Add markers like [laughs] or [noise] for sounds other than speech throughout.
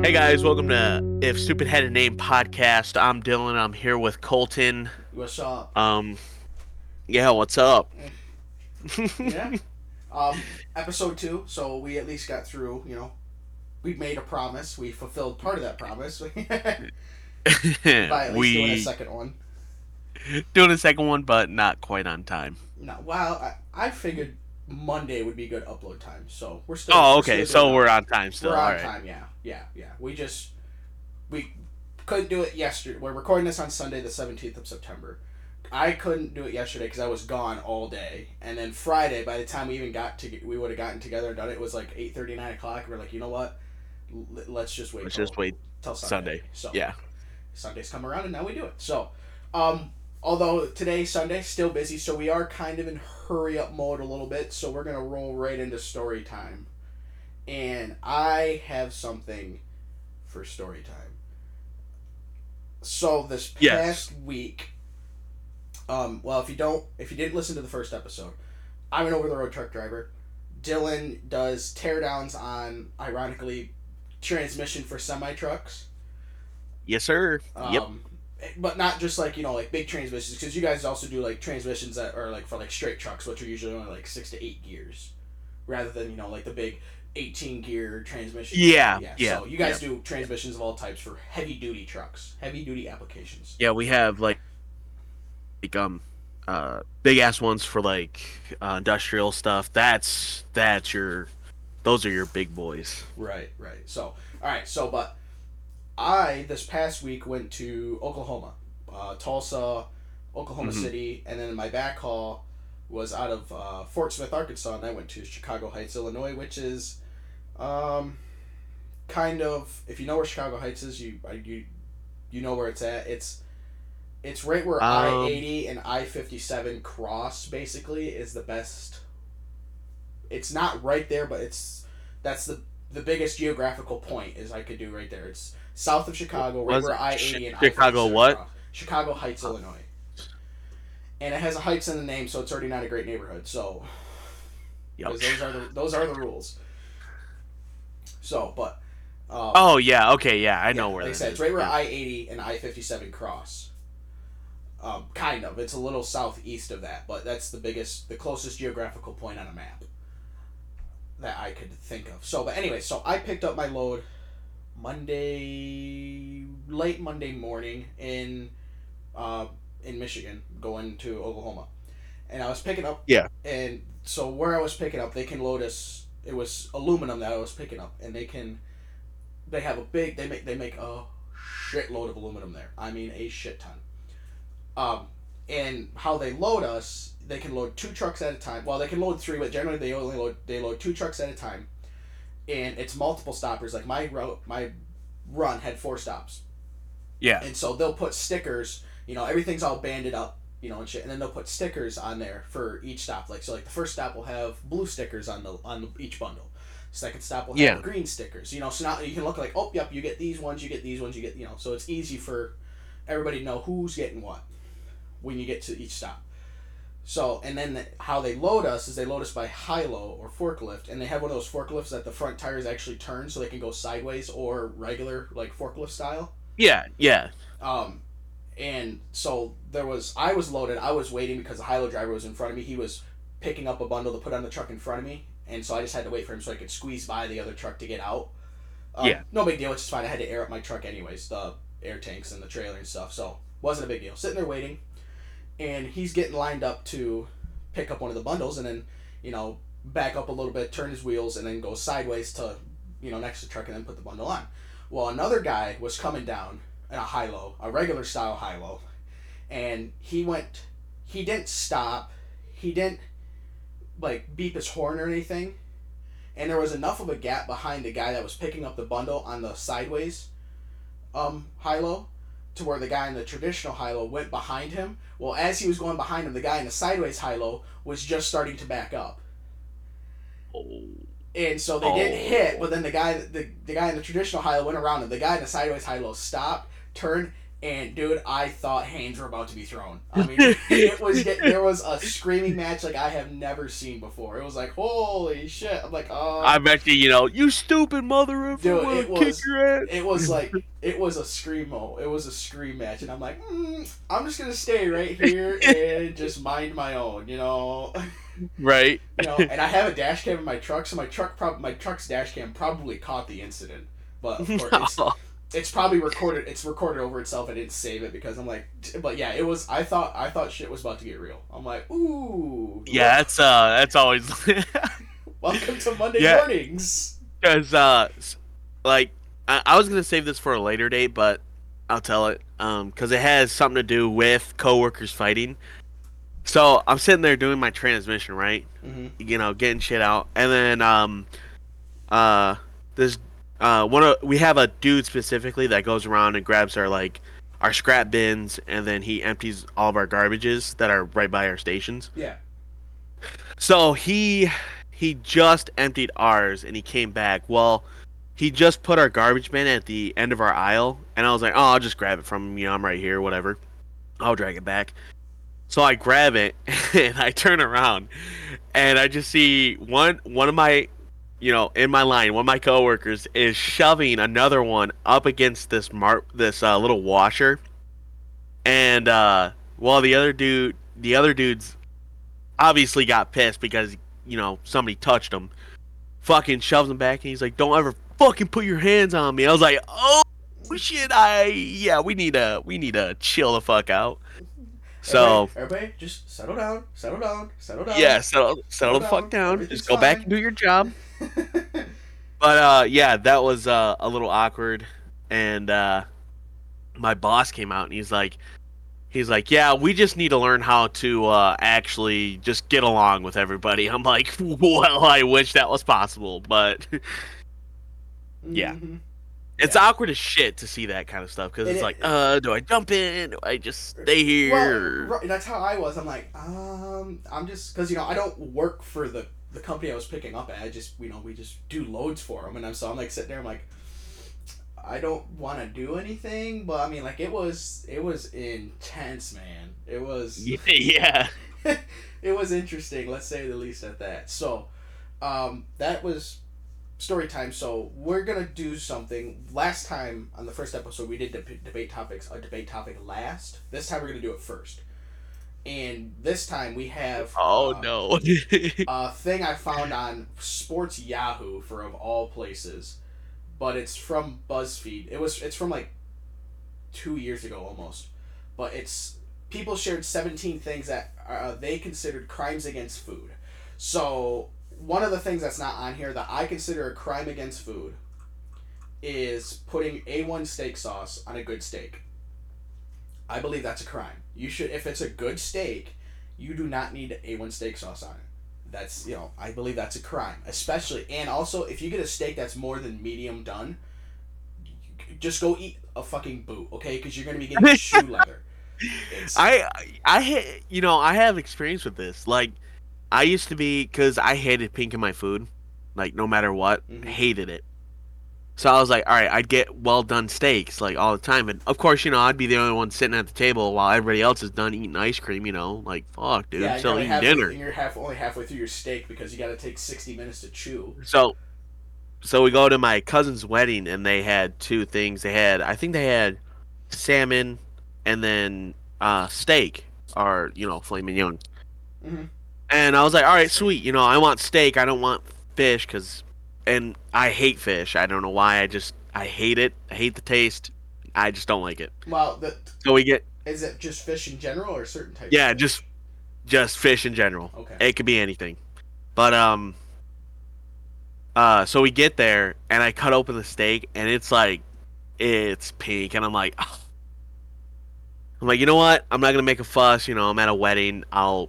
Hey guys, welcome to If Stupid Had a Name podcast. I'm Dylan. I'm here with Colton. What's up? Um, yeah, what's up? Yeah. [laughs] um, episode two. So we at least got through. You know, we made a promise. We fulfilled part of that promise [laughs] by at least doing a second one. doing a second one, but not quite on time. No, well, I, I figured Monday would be good upload time. So we're still. Oh, we're okay, still so we're on time still. We're on right. time. Yeah, yeah, yeah. We just we couldn't do it yesterday. We're recording this on Sunday, the seventeenth of September. I couldn't do it yesterday because I was gone all day, and then Friday. By the time we even got to, we would have gotten together and done it. It was like eight thirty, nine o'clock. We're like, you know what? L- let's just wait. Let's till- just wait till Sunday. Sunday. So Yeah. Sundays come around and now we do it. So, um, although today Sunday, still busy, so we are kind of in hurry up mode a little bit. So we're gonna roll right into story time, and I have something for story time. So this past Yes. week, um, well, if you don't, if you didn't listen to the first episode, I'm an over the road truck driver. Dylan does teardowns on, ironically, transmission for semi trucks. Yes, sir. yep. Um, But not just like you know like big transmissions because you guys also do like transmissions that are like for like straight trucks which are usually only like six to eight gears, rather than you know like the big eighteen gear transmission. Yeah, yeah. yeah, So you guys do transmissions of all types for heavy duty trucks, heavy duty applications. Yeah, we have like, like um, uh, big ass ones for like uh, industrial stuff. That's that's your, those are your big boys. Right, right. So, all right. So, but I this past week went to Oklahoma, uh, Tulsa, Oklahoma Mhm. City, and then my back haul was out of uh, Fort Smith, Arkansas, and I went to Chicago Heights, Illinois, which is, um, kind of if you know where Chicago Heights is, you you you know where it's at. It's it's right where Um, I eighty and I fifty seven cross. Basically, is the best. It's not right there, but it's that's the the biggest geographical point is I could do right there. It's south of Chicago, right where I eighty and Chicago I-57 what? cross. Chicago Heights, Illinois. And it has a Heights in the name, so it's already not a great neighborhood. So, Yep. those are the those are the rules. So, but. Um, Oh yeah, okay, yeah, I yeah, know where like I said, is. it's right where Yeah. I eighty and I fifty seven cross. Um, kind of. It's a little southeast of that, but that's the biggest, the closest geographical point on a map that I could think of. So, but anyway, so I picked up my load Monday, late Monday morning in, uh, in Michigan, going to Oklahoma, and I was picking up. Yeah. And so where I was picking up, they can load us. It was aluminum that I was picking up, and they can they have a big they make they make a shitload of aluminum there. I mean a shit ton. Um, and how they load us, they can load two trucks at a time. Well, they can load three, but generally they only load they load two trucks at a time, and it's multiple stoppers. Like my route, my run had four stops, Yeah. and so they'll put stickers. You know, everything's all banded up. You know, and shit, and then they'll put stickers on there for each stop. Like so, like the first stop will have blue stickers on the on the, each bundle. Second stop will have Yeah. green stickers. You know, so now you can look like, oh, yep, you get these ones, you get these ones, you get, you know, so it's easy for everybody to know who's getting what when you get to each stop. So, and then the, how they load us is they load us by high-low or forklift, and they have one of those forklifts that the front tires actually turn so they can go sideways or regular like forklift style. Yeah, yeah. Um, and so there was, I was loaded. I was waiting because the high-low driver was in front of me. He was picking up a bundle to put on the truck in front of me, and so I just had to wait for him so I could squeeze by the other truck to get out. Um, Yeah. No big deal. It's just fine. I had to air up my truck anyways, the air tanks and the trailer and stuff. So wasn't a big deal. Sitting there waiting, and he's getting lined up to pick up one of the bundles, and then you know back up a little bit, turn his wheels, and then go sideways to you know next to the truck, and then put the bundle on. Well, another guy was coming down a high low, a regular style high low, and he went. He didn't stop. He didn't like beep his horn or anything. And there was enough of a gap behind the guy that was picking up the bundle on the sideways um high low to where the guy in the traditional high low went behind him. Well, as he was going behind him, the guy in the sideways high low was just starting to back up. Oh. And so they didn't Oh. hit, but then the guy the, the guy in the traditional high low went around him. The guy in the sideways high low stopped, turned, And dude, I thought hands were about to be thrown. I mean, [laughs] it was there was a screaming match like I have never seen before. It was like holy shit! I'm like, oh. I bet you, you know, you stupid mother of Dude, it was- your ass. It was like [laughs] it was a screamo. It was a scream match, and I'm like, mm, I'm just gonna stay right here and just mind my own, you know. Right. [laughs] you know, and I have a dash cam in my truck, so my truck prob- my truck's dash cam probably caught the incident. But of course, it's, probably recorded. It's recorded over itself. I didn't save it because I'm like, but yeah, it was. I thought I thought shit was about to get real. I'm like, ooh, yeah, that's uh, that's always [laughs] welcome to Monday Yeah. mornings. because uh, like I, I was gonna save this for a later date, but I'll tell it um, because it has something to do with coworkers fighting. So I'm sitting there doing my transmission, right? hmm you know, getting shit out. And then um uh this uh one of we have a dude specifically that goes around and grabs our like our scrap bins and then he empties all of our garbages that are right by our stations. Yeah. So he he just emptied ours and he came back. Well, he just put our garbage bin at the end of our aisle and I was like, "Oh, I'll just grab it from him, you know, I'm right here, whatever." I'll drag it back. So I grab it [laughs] and I turn around and I just see one one of my you know, in my line, one of my coworkers is shoving another one up against this mar- this uh, little washer. And uh while the other dude the other dude's obviously got pissed because you know somebody touched him. Fucking shoves him back, and he's like, "Don't ever fucking put your hands on me." I was like, "Oh shit, I yeah, we need to we need to chill the fuck out." So everybody, everybody, just settle down, settle down, settle down. yeah, settle settle the Settle fuck down. down. Everything's Just go back and do your job. [laughs] But uh, yeah, that was uh, a little awkward, and uh, my boss came out and he's like, he's like, yeah, we just need to learn how to uh, actually just get along with everybody. I'm like, [laughs] well, I wish that was possible, but [laughs] Yeah. Mhm. it's Yeah. awkward as shit to see that kind of stuff because It it's like, uh, do I jump in? Do I just stay here? Well, right, that's how I was. I'm like, um, I'm just because you know I don't work for the the company I was picking up at. I just you know we just do loads for them, and I'm so I'm like sitting there. I'm like, I don't want to do anything, but I mean like it was it was intense, man. It was [laughs] yeah. [laughs] it was interesting. Let's say the least at that. So, um, that was story time. So we're gonna do something. Last time on the first episode, we did deb- debate topics. A debate topic last. This time we're gonna do it first. And this time we have. Oh uh, no. [laughs] a thing I found on Sports Yahoo for of all places, but it's from BuzzFeed. It was it's from like two years ago almost, but it's people shared seventeen things that uh, they considered crimes against food. So one of the things that's not on here that I consider a crime against food is putting A one steak sauce on a good steak. I believe that's a crime. You should if it's a good steak, you do not need A1 steak sauce on it. That's you know, I believe that's a crime, especially and also if you get a steak that's more than medium done, just go eat a fucking boot, okay? Because you're gonna be getting [laughs] shoe leather. It's, I I ha- you know I have experience with this. Like I used to be because I hated pink in my food, like no matter what, Mhm. hated it. So I was like, all right, I'd get well done steaks like all the time, and of course, you know, I'd be the only one sitting at the table while everybody else is done eating ice cream. You know, like fuck, dude, yeah, still eating halfway, dinner. you're half only halfway through your steak because you got to take sixty minutes to chew. So, so we go to my cousin's wedding, and they had two things. They had, I think they had salmon, and then uh, steak, or you know, filet mignon. Mhm. And I was like, all right, sweet. You know, I want steak. I don't want fish, cause, and I hate fish. I don't know why. I just, I hate it. I hate the taste. I just don't like it. Well, the, So we get, is it just fish in general or certain types? yeah, of fish? just, just fish in general. okay. It could be anything. But um uh so we get there and I cut open the steak and it's like it's pink and I'm like "Ugh." I'm like, you know what? I'm not gonna make a fuss, you know, I'm at a wedding, I'll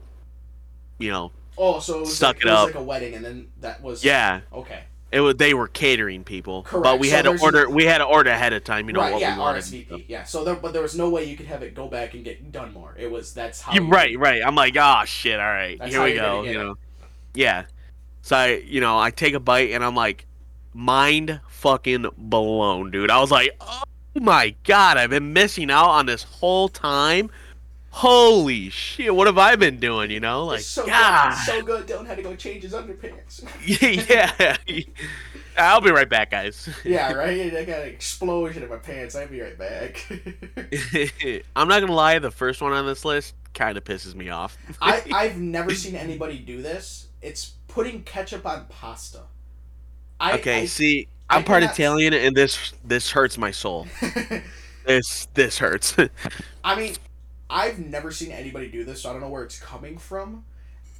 you know Oh, so it was, like, it it was like a wedding, and then that was Yeah. Okay. It was they were catering people. But we So had to order we had to order ahead of time, you know right. what yeah. we wanted. RSVP. Yeah. So there, but there was no way you could have it go back and get done more. It was that's how. You, you- right, right. I'm like, oh shit, all right, That's here we go. You it. know, yeah. So I, you know, I take a bite and I'm like, mind fucking blown, dude. I was like, oh my god, I've been missing out on this whole time. Holy shit, what have I been doing? You know, like It's so God. good, so good. Dylan had to go change his underpants. [laughs] [laughs] yeah. I'll be right back, guys. yeah, [laughs] right. I got an explosion in my pants. I'll be right back. I'm not gonna lie, the first one on this list kind of pisses me off. I I've never seen anybody do this. It's putting ketchup on pasta. I, okay, I- see, I I'm part cannot- Italian, and this this hurts my soul. This this hurts. I mean, I've never seen anybody do this, so I don't know where it's coming from.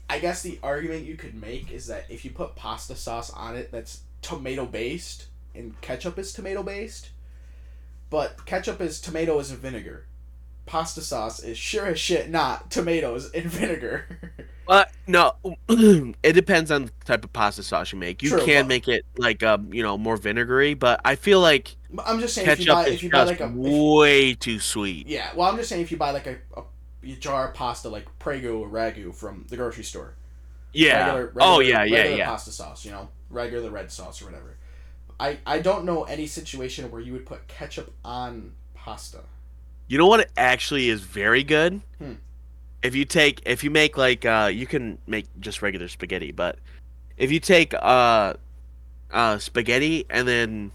I guess the argument you could make is that if you put pasta sauce on it that's tomato based and ketchup is tomato based, but ketchup is tomatoes a vinegar. Pasta sauce is sure as shit not tomatoes and vinegar. But [laughs] no, [clears throat] it depends on the type of pasta sauce you make. You True, can make it like um, you know, more vinegary, but I feel like I'm just saying if you ketchup buy is if you buy like a way too sweet. yeah, well I'm just saying if you buy like a, a, jar of pasta like Prego or Ragu from the grocery store. Yeah. regular, oh yeah, yeah, regular yeah. Pasta sauce, you know, regular red sauce or whatever. I I don't know any situation where you would put ketchup on pasta. You know what actually is very good? Hmm. If you take if you make like uh you can make just regular spaghetti, but if you take uh uh spaghetti and then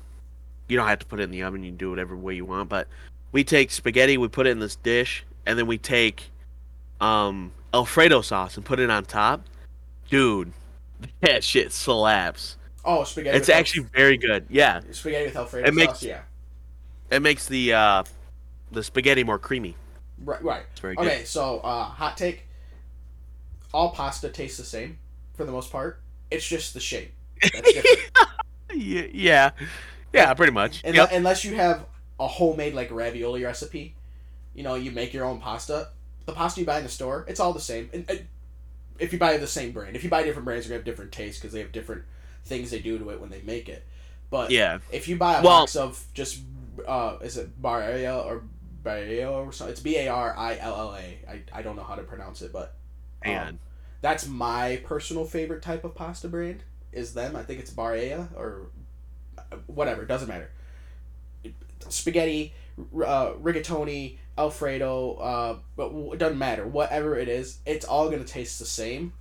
you don't have to put it in the oven, you can do whatever way you want, but we take spaghetti, we put it in this dish, and then we take um Alfredo sauce and put it on top. Dude, [laughs] that shit slaps. Oh, spaghetti. It's actually very good. Yeah. spaghetti with Alfredo it makes- Yeah, It makes the uh the spaghetti more creamy. right. Right. It's very good. Okay, so uh, hot take. All pasta tastes the same, for the most part. It's just the shape. That's. [laughs] Yeah, yeah, yeah, pretty much. Unle- Yep. Unless you have a homemade like ravioli recipe, you know, you make your own pasta. The pasta you buy in the store, it's all the same. And, and if you buy the same brand, if you buy different brands, you're gonna have different tastes because they have different things they do to it when they make it. But Yeah, if you buy a Well- box of just uh, is it Barilla or Barilla or something? It's B A R I L L A. I I don't know how to pronounce it, but um, and that's my personal favorite type of pasta brand is them. I think it's Barilla or whatever. Doesn't matter. Spaghetti, uh, rigatoni, Alfredo. Uh, but it doesn't matter. Whatever it is, it's all gonna taste the same,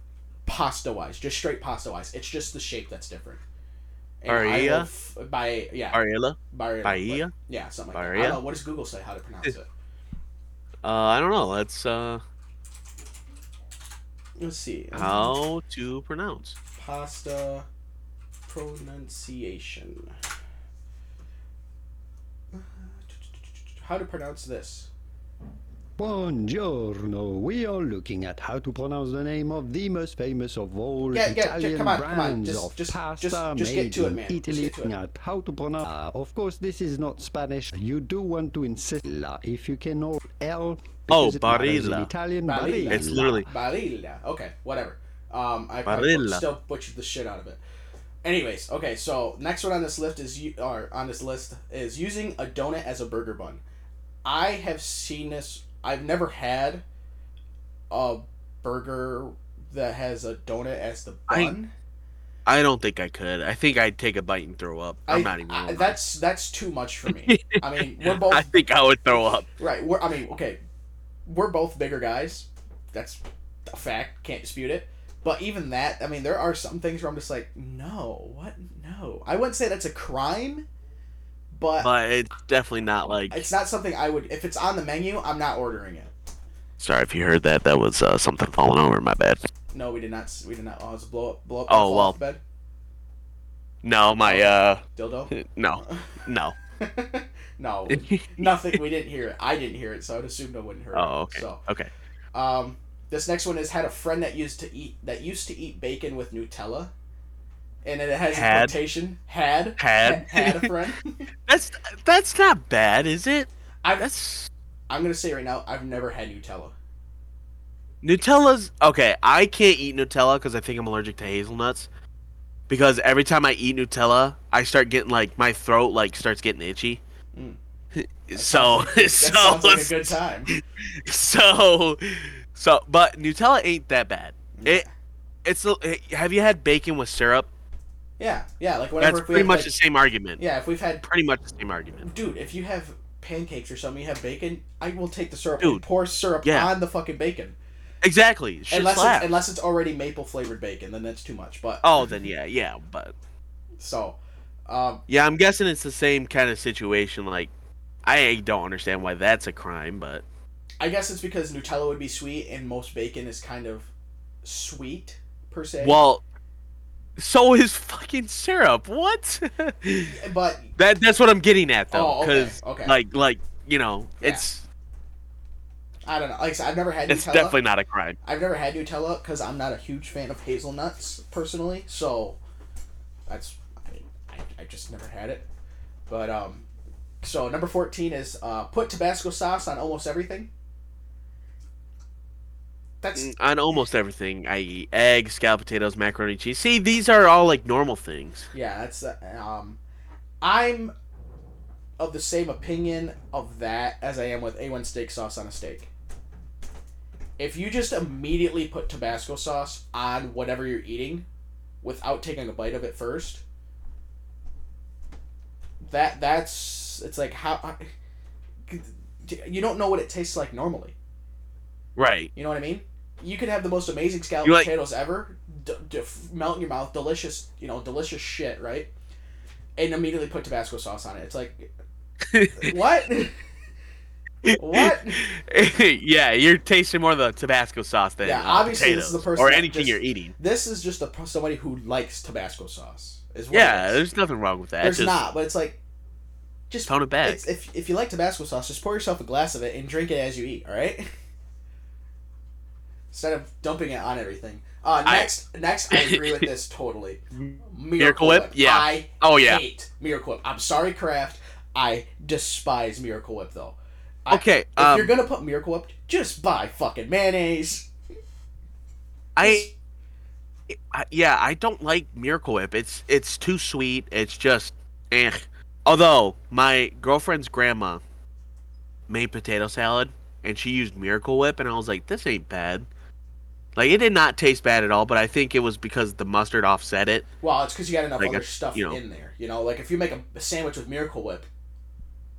pasta wise. Just straight pasta wise. It's just the shape that's different. Barilla? f- by yeah Barilla. But- Yeah, something like that. I don't know. What does Google say how to pronounce it? Uh, I don't know. Let's uh, Let's see. how to pronounce. Pasta pronunciation. How to pronounce this? Buongiorno. We are looking at how to pronounce the name of the most famous of all Yeah, yeah, Italian ju- come on, come on, brands just- of just- pasta just- just made get to it, in man. Just Italy. get to it. Looking at how to pronounce. Uh, of course, this is not Spanish. You do want to insist la if you can know L. Oh, because it Barilla. Italian. Barilla. Barilla. It's literally Barilla. Okay, whatever. Um, I probably Barilla. still butchered the shit out of it. Anyways, okay, so next one on this list is you or on this list is using a donut as a burger bun. I have seen this. I've never had a burger that has a donut as the bun. I don't think I could. I think I'd take a bite and throw up. I'm I- not even. I- that's that's too much for me. [laughs] I mean, we're both I think I would throw up. Right. We're, I mean, okay, we're both bigger guys. That's a fact. Can't dispute it. But even that, I mean, there are some things where I'm just like, no, what? No. I wouldn't say that's a crime, but, But it's definitely not like. it's not something I would. If it's on the menu, I'm not ordering it. Sorry if you heard that. That was uh, something falling over. My bad. No, we did not. We did not. Oh, it's a blow up. Blow up. Oh, fall well. off the bed. No, my uh, Dildo. [laughs] [laughs] no, no. [laughs] no, nothing. We didn't hear it. I didn't hear it, so I'd assume no one heard Oh, it. okay. So, Okay. Um, this next one is had a friend that used to eat that used to eat bacon with Nutella, and it has Had? a quotation had Had? [laughs] had a friend. [laughs] That's that's not bad, is it? I That's I'm gonna say right now I've never had Nutella. Nutella's okay. I can't eat Nutella because I think I'm allergic to hazelnuts. Because every time I eat Nutella, I start getting like my throat like starts getting itchy. Mm. [laughs] So so like a good time. so so but Nutella ain't that bad. It it's a- have you had bacon with syrup? Yeah, yeah. Like whenever That's pretty have, much like- the same argument. Yeah, if we've had Pretty much the same argument. dude, if you have pancakes or something, you have bacon, I will take the syrup Dude, and pour syrup yeah. on the fucking bacon. Exactly. Unless it's, unless it's already maple flavored bacon, then that's too much. But oh, then yeah, yeah, but so, um, yeah, I'm guessing it's the same kind of situation. Like, I don't understand why that's a crime, but I guess it's because Nutella would be sweet and most bacon is kind of sweet per se. well, so is fucking syrup. What? [laughs] but that that's what I'm getting at though, Oh, okay, because okay. like like you know, Yeah. it's I don't know. Like I said, I've never had it's definitely not a crime. I've never had Nutella because I'm not a huge fan of hazelnuts personally. So that's I, I, I just never had it. But um, so number fourteen is uh, put Tabasco sauce on almost everything. That's Mm, On almost everything, I eat eggs, scalloped potatoes, macaroni, cheese. See, these are all like normal things. yeah. That's uh, um, I'm of the same opinion of that as I am with A1 steak sauce on a steak. If you just immediately put Tabasco sauce on whatever you're eating without taking a bite of it first, that that's it's like how you don't know what it tastes like normally. Right. You know what I mean? You could have the most amazing scalloped like- potatoes ever, d- d- melt in your mouth, delicious, you know, delicious shit, right? And immediately put Tabasco sauce on it. It's like, [laughs] what? what? [laughs] yeah, you're tasting more of the Tabasco sauce than Yeah, uh, obviously this is the person or anything just- you're eating. This is just a somebody who likes Tabasco sauce. Is Yeah, there's nothing wrong with that. there's just not, but it's like, just tone it back. If if you like Tabasco sauce, just pour yourself a glass of it and drink it as you eat. All right. [laughs] Instead of dumping it on everything. Uh, I- next, next, I agree with this [laughs] totally. Miracle Whip? Yeah. I Oh, yeah. hate Miracle Whip. I'm sorry, Kraft. I despise Miracle Whip though. I- Okay, If um, you're gonna put Miracle Whip, just buy fucking mayonnaise. I, I yeah, I don't like Miracle Whip. It's it's too sweet. It's just eh. Although my girlfriend's grandma made potato salad and she used Miracle Whip and I was like, this ain't bad. Like it did not taste bad at all, but I think it was because the mustard offset it. Well, it's because you got enough Like other a- stuff you know. in there. You know, like if you make a, a sandwich with Miracle Whip,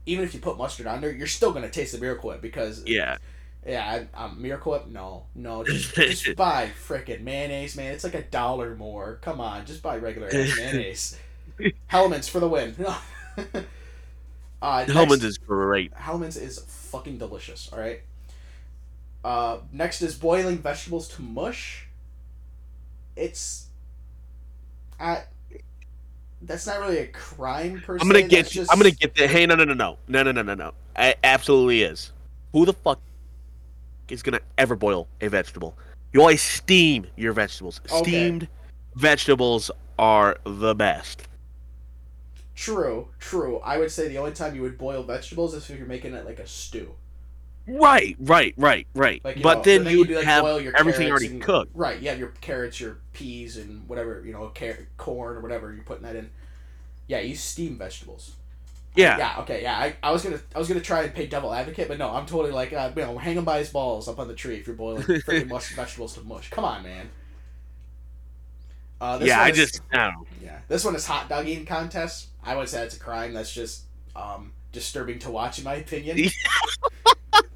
even if you put mustard on there, you're still gonna taste the Miracle Whip because Yeah. Yeah, I, um, Miracle Whip. No, no, just, just [laughs] buy frickin' mayonnaise, man. It's like a dollar more. Come on, just buy regular [laughs] mayonnaise. Hellmann's for the win. [laughs] uh, Hellmann's is great. Hellmann's is fucking delicious. All right. Uh, next is boiling vegetables to mush. It's, I. That's not really a crime per se. I'm gonna get just- I'm gonna get the. Hey, no, no, no, no, no, no, no, no, no. It absolutely is. Who the fuck is gonna ever boil a vegetable? You always steam your vegetables. Okay. Steamed vegetables are the best. True, true. I would say the only time you would boil vegetables is if you're making it like a stew. Right, right, right, right. Like, but know, then the you would like, have boil your everything already and- cooked. Right, you have your carrots, your peas, and whatever, you know, car- corn or whatever you're putting that in. Yeah, you steam vegetables. Yeah. Yeah, okay, yeah. I, I was gonna I was gonna try and play devil advocate, but no, I'm totally like, uh, you know, hang him by his balls up on the tree if you're boiling [laughs] freaking mush vegetables to mush. Come on, man. Uh, this yeah, one I is- just I yeah. This one is hot dog eating contest. I would say it's a crime. That's just um, disturbing to watch, in my opinion. [laughs]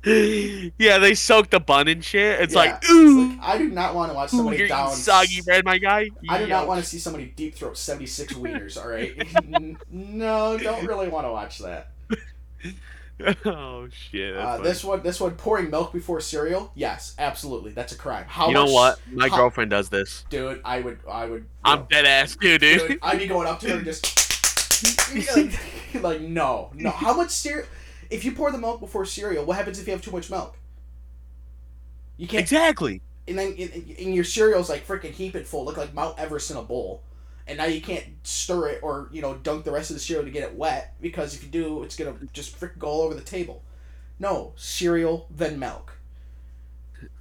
[laughs] yeah, they soak the bun and shit. It's Yeah, like, it's ooh, like, I do not want to watch ooh somebody you're down soggy bread, my guy. I do not want to see somebody deep throat 76 [laughs] wieners, all right? No, don't really want to watch that. [laughs] oh shit. Uh, this one, this one, pouring milk before cereal. Yes, absolutely, that's a crime. How you know much- what? My how- girlfriend does this. dude? I would, I would. I'm know, dead ass too, dude. dude, I'd be going up to her and just like, like, no, no. How much cereal? If you pour the milk before cereal, what happens if you have too much milk? You can't exactly. and then in, in your cereal's like freaking heap it full, look like Mount Everest in a bowl, and now you can't stir it or you know dunk the rest of the cereal to get it wet because if you do, it's gonna just freaking go all over the table. No cereal, then milk.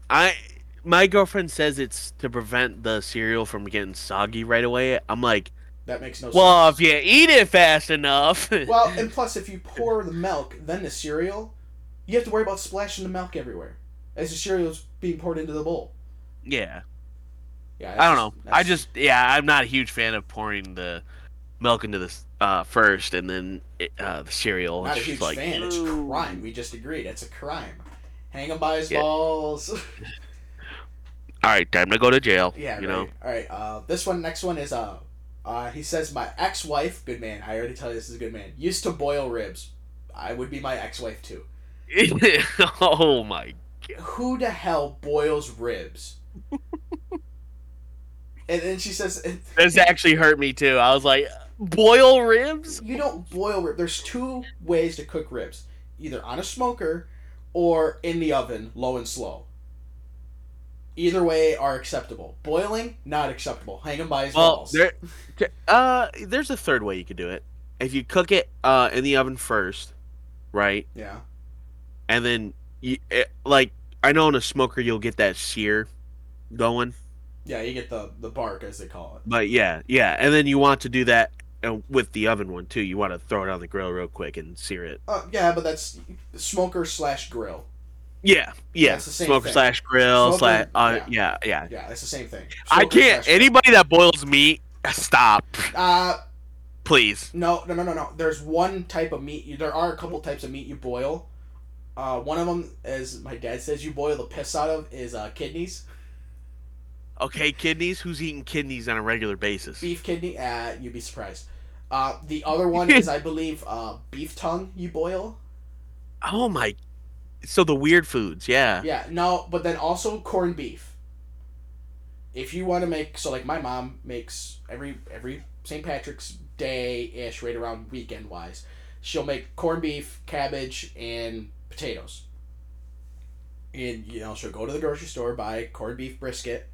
I my girlfriend says it's to prevent the cereal from getting soggy right away. I'm like, That makes no sense. well, if you eat it fast enough. [laughs] Well, and plus, if you pour the milk, then the cereal, you have to worry about splashing the milk everywhere as the cereal's being poured into the bowl. yeah. Yeah, I don't know. I just yeah, I'm not a huge fan of pouring the milk into this uh, first, and then it, uh, the cereal. Not a huge like, fan. It's crime. We just agreed. It's a crime. Hang him by his Yeah. balls. [laughs] All right, time to go to jail. yeah, you right. know. All right. Uh, this one, next one is uh, uh, he says my ex-wife, good man. I already tell you this is a good man. Used to boil ribs. I would be my ex-wife too. [laughs] oh my. God. Who the hell boils ribs? [laughs] and then she says, [laughs] This actually hurt me too. I was like, boil ribs? You don't boil ribs. There's two ways to cook ribs either on a smoker or in the oven, low and slow. Either way are acceptable. Boiling, not acceptable. Hang him by his Well, balls. there, uh, there's a third way you could do it. If you cook it uh in the oven first, right, Yeah. and then you it, like I know in a smoker you'll get that sear going, Yeah, you get the, the bark, as they call it. but yeah, yeah, and then you want to do that uh, with the oven one too. You want to throw it on the grill real quick and sear it. Uh, yeah, but that's smoker slash grill. Yeah, yeah, That's the same smoker thing. slash grill Smoker, slash. Uh, yeah. yeah, yeah. Yeah, it's the same thing. I can't. Anybody that boils meat, stop, Uh, please. No, no, no, no, no. There's one type of meat. You, there are a couple types of meat you boil. Uh, one of them, as my dad says, you boil the piss out of is uh, kidneys, Okay, kidneys. Who's eating kidneys on a regular basis? beef kidney. Uh, you'd be surprised. Uh, the other one is, I believe, uh, beef tongue. You boil. Oh my. So the weird foods, yeah. Yeah, no, but then also corned beef. If you want to make so, like my mom makes every every St. Patrick's Day ish, right around weekend wise, she'll make corned beef, cabbage, and potatoes. And you know she'll go to the grocery store buy corned beef brisket,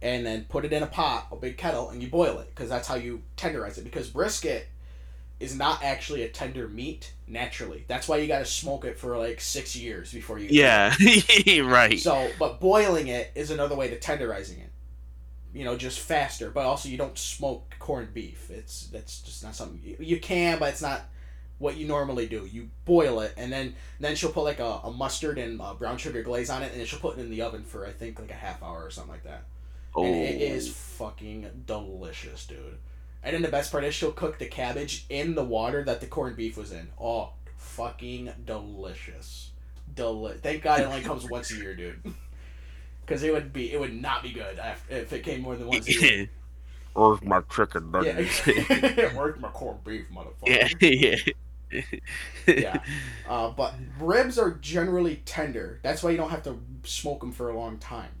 and then put it in a pot, a big kettle, and you boil it because that's how you tenderize it. Because brisket is not actually a tender meat naturally. That's why you got to smoke it for like six years before you. Yeah, [laughs] right. So, but boiling it is another way to tenderizing it. You know, just faster. But also, you don't smoke corned beef. It's that's just not something you, you can, but it's not what you normally do. You boil it, and then then she'll put like a, a mustard and uh brown sugar glaze on it, and then she'll put it in the oven for I think like a half hour or something like that. oh. And it is fucking delicious, dude. And then the best part is she'll cook the cabbage in the water that the corned beef was in. Oh, fucking delicious. Deli- Thank God it only comes once a year, dude. [laughs] Because it would be, it would not be good if, if it came more than once a year. [laughs] Where's my chicken yeah, nuggets? [laughs] where's my corned beef, yeah, motherfucker? yeah. Yeah. Uh, but ribs are generally tender. That's why you don't have to smoke them for a long time.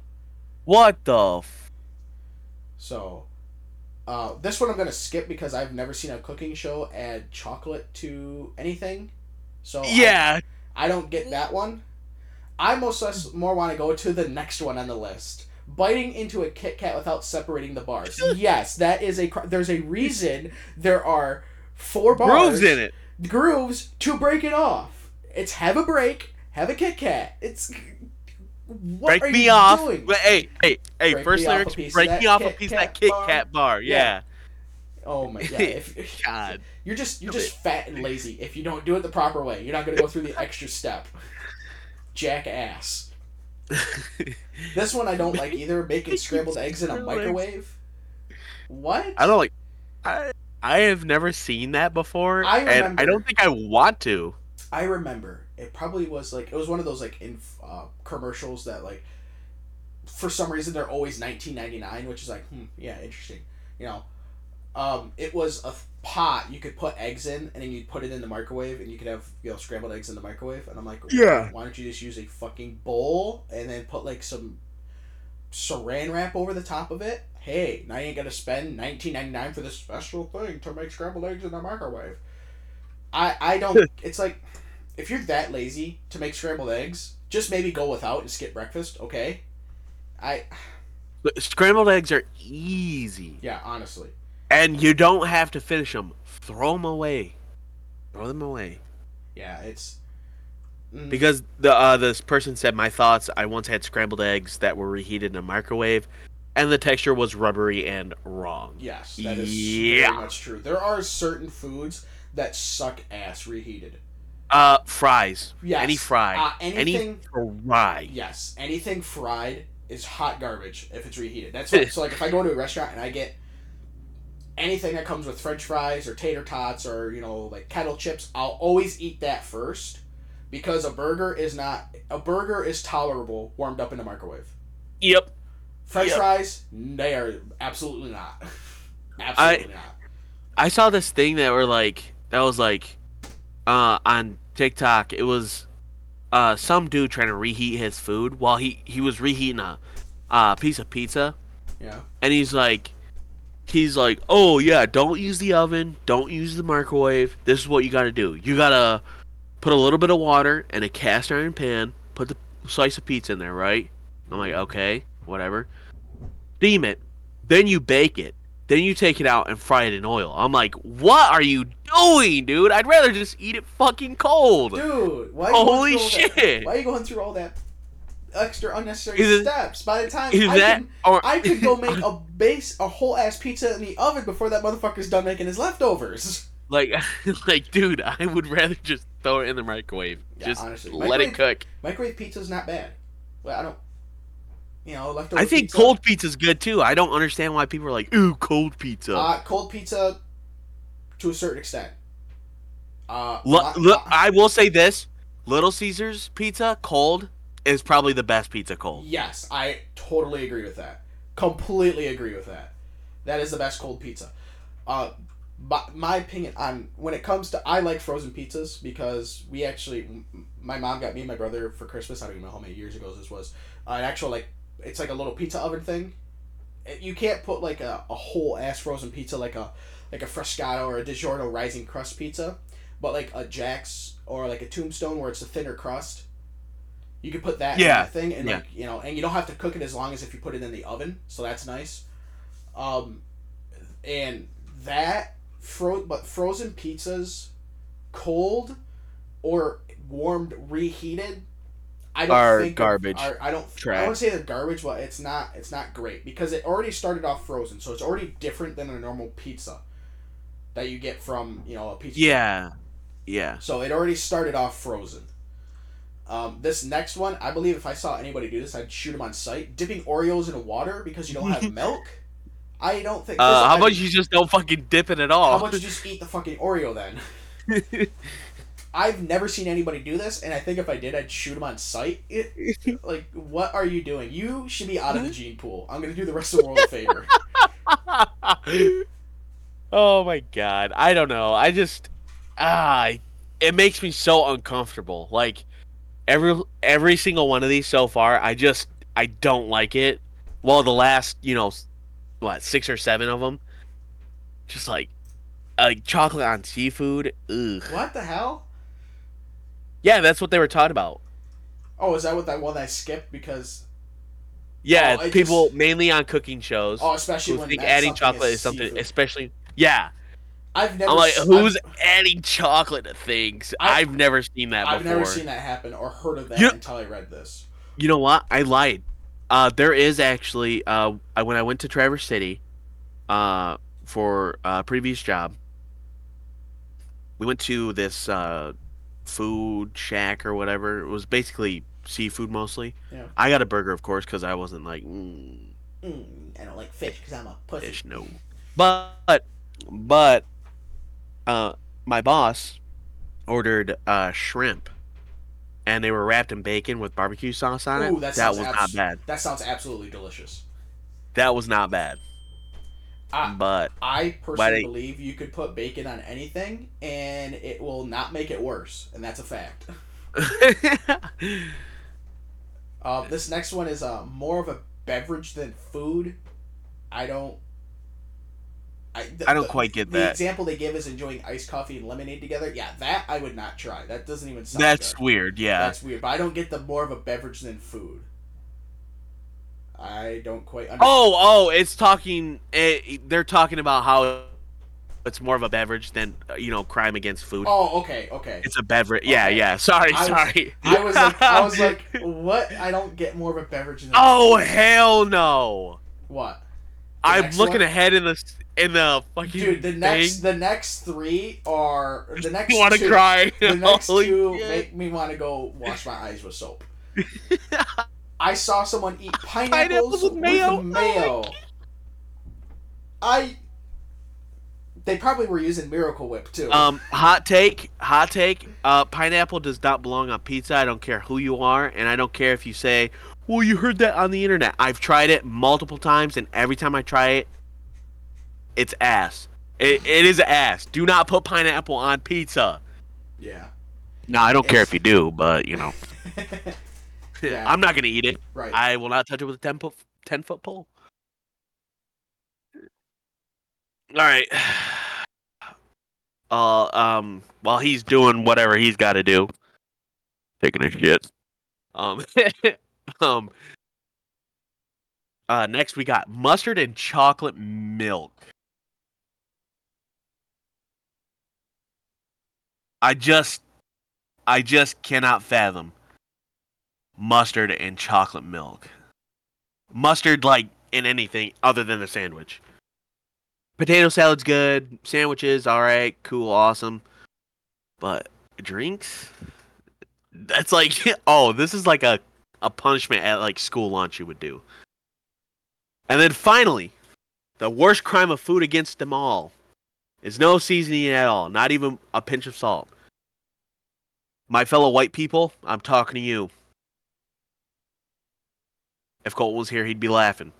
What the? F- So, uh, this one I'm gonna skip because I've never seen a cooking show add chocolate to anything. So I- yeah. I, don't get that one. I most less more want to go to the next one on the list. Biting into a Kit Kat without separating the bars. [laughs] yes, that is a. cr- There's a reason there are four bars Grooves in it. grooves to break it off. It's have a break, have a Kit Kat. It's what break are me you off. doing? Hey, hey, hey! Break first me off a lyrics. Break me off a piece of that Kit. Kat bar. Yeah. Yeah. Oh my [laughs] god! If, God. You're just you're just fat and lazy if you don't do it the proper way. You're not gonna go through the extra step. Jackass. [laughs] This one I don't like either. Making scrambled eggs in a microwave. What? I don't like. I I have never seen that before, I and I don't think I want to. I remember it probably was like it was one of those like in uh, commercials that like for some reason they're always 1999 which is like hmm, yeah interesting you know? Um, it was a pot you could put eggs in and then you'd put it in the microwave and you could have you know scrambled eggs in the microwave and i'm like Yeah. why don't you just use a fucking bowl and then put like some saran wrap over the top of it? Hey now you ain't gonna spend 19.99 for this special thing to make scrambled eggs in the microwave. I i don't [laughs] it's like if you're that lazy to make scrambled eggs just maybe go without and skip breakfast okay i But Scrambled eggs are easy, yeah honestly and you don't have to finish them. Throw them away. Throw them away. yeah it's mm, Because the uh, this person said my thoughts. I once had scrambled eggs that were reheated in a microwave, and the texture was rubbery and wrong. yes that is Yeah. very much true there are certain foods that suck ass reheated Uh, fries. yes Any fry. uh, Any anything fry. Yes, anything fried is hot garbage if it's reheated. That's what, [laughs] so. Like if I go to a restaurant and I get anything that comes with French fries or tater tots or you know like kettle chips, I'll always eat that first, because a burger is not a burger is tolerable warmed up in the microwave. Yep. French Yep. fries, they are absolutely not. [laughs] absolutely not. I saw this thing that were like that was like uh on TikTok. It was uh some dude trying to reheat his food while he he was reheating a uh piece of pizza Yeah. and he's like he's like, "Oh yeah, don't use the oven, don't use the microwave. This is what you got to do. You got to put a little bit of water in a cast iron pan, put the slice of pizza in there, right?" I'm like, "Okay, whatever." Steam it. Then you bake it. Then you take it out and fry it in oil. I'm like, "What are you doing, dude? I'd rather just eat it fucking cold." Dude, why are you Holy all that- shit. why are you going through all that extra unnecessary it- steps? By the time I that can, or I could go make [laughs] a base, a whole ass pizza in the oven before that motherfucker's done making his leftovers. like [laughs] like dude, I would rather just throw it in the microwave. Yeah, just honestly. let it cook. Microwave pizza's not bad. Well, I don't. You know. I think pizza, cold pizza's good too. I don't understand why people are like, "Ooh, cold pizza." Uh, cold pizza, to a certain extent. Uh, Lo- my- I will say this: Little Caesars pizza cold is probably the best pizza cold. Yes, I totally agree with that. Completely agree with that. That is the best cold pizza. Uh, my, my opinion on when it comes to I like frozen pizzas because we actually m- my mom got me and my brother for Christmas. I don't even know how many years ago this was. Uh, an actual like it's like a little pizza oven thing. You can't put like a, a whole ass frozen pizza like a like a Freschetta or a DiGiorno rising crust pizza, but like a Jack's or like a Tombstone where it's a thinner crust. You could put that in Yeah, that thing and yeah. like you know, and you don't have to cook it as long as if you put it in the oven, so that's nice. Um, and that fro but frozen pizzas, cold, or warmed reheated, I don't Are think garbage. Are, I don't. I Trash. want to say they're garbage, but it's not. It's not great because it already started off frozen, so it's already different than a normal pizza that you get from you know a pizza. Yeah, yeah. So it already started off frozen. Um, this next one, I believe if I saw anybody do this, I'd shoot them on sight. Dipping Oreos in water because you don't have [laughs] milk. I don't think. Uh, how I- about you just don't fucking dip it at all? How about you just eat the fucking Oreo then? [laughs] I've never seen anybody do this, and I think if I did, I'd shoot them on sight. It, [laughs] like, what are you doing? You should be out of the gene pool. I'm gonna do the rest of the world a favor. [laughs] oh my god, I don't know. I just ah, it makes me so uncomfortable. Like every every single one of these so far, I just I don't like it. Well, the last you know, what six or seven of them, just like like chocolate on seafood. Ugh. What the hell? Yeah, that's what they were taught about. Oh, is that what that one I skipped because? Yeah, Oh, people just- mainly on cooking shows Oh, especially when think adding chocolate is is something, especially yeah. I've never. I'm like, who's I've, adding chocolate to things? I- I've never seen that Before. I've never seen that happen or heard of that You- until I read this. You know what? I lied. Uh, there is actually uh, I, when I went to Traverse City, uh, for a previous job. We went to this uh, food shack or whatever. It was basically seafood mostly. Yeah. I got a burger, of course, because I wasn't like mm, Mm, I don't like fish because I'm a pussy. fish. No, but but uh, my boss ordered uh, shrimp, and they were wrapped in bacon with barbecue sauce on Ooh, it. that That sounds was abs- not bad. That sounds absolutely delicious. That was not bad. I, But I personally they- believe you could put bacon on anything and it will not make it worse, and that's a fact. [laughs] Uh, this next one is uh, more of a beverage than food. I don't. I, the, I don't quite get the that. The example they give is enjoying iced coffee and lemonade together. Yeah, that I would not try. That doesn't even sound That's good. weird. Yeah. That's weird. But I don't get the more of a beverage than food. I don't quite understand. Oh, oh, it's talking. eh, they're talking about how it's more of a beverage than you know crime against food. Oh, okay, okay. It's a beverage. Yeah, Okay. yeah. Sorry, I was- sorry. I was like, I was [laughs] like, what? I don't get more of a beverage than oh food. hell no! What? I'm looking one? ahead in the in the fucking Dude, the thing. next the next three are the [laughs] next you want to cry? The [laughs] next Holy two shit. make me want to go wash my eyes with soap. I saw someone eat [laughs] pineapples, Pineapples with with mayo? mayo. Oh I They probably were using Miracle Whip too. Um, hot take, hot take. Uh, pineapple does not belong on pizza. I don't care who you are, and I don't care if you say, "Well, you heard that on the internet." I've tried it multiple times, and every time I try it, it's ass. It, it is ass. Do not put pineapple on pizza. yeah. No, I don't care if you do, but you know, [laughs] Yeah. I'm not gonna eat it. right. I will not touch it with a ten foot ten foot pole. All right. [sighs] Uh, um, while he's doing whatever he's got to do, taking a shit. Um, [laughs] um. Uh, next we got mustard and chocolate milk. I just, I just cannot fathom mustard and chocolate milk. Mustard, like in anything other than a sandwich. Potato salad's good. Sandwiches, all right, cool, awesome. But drinks, that's like, [laughs] oh, this is like a a punishment at like school lunch you would do. And then finally, the worst crime of food against them all is no seasoning at all, not even a pinch of salt. My fellow white people, I'm talking to you. If Colt was here, he'd be laughing.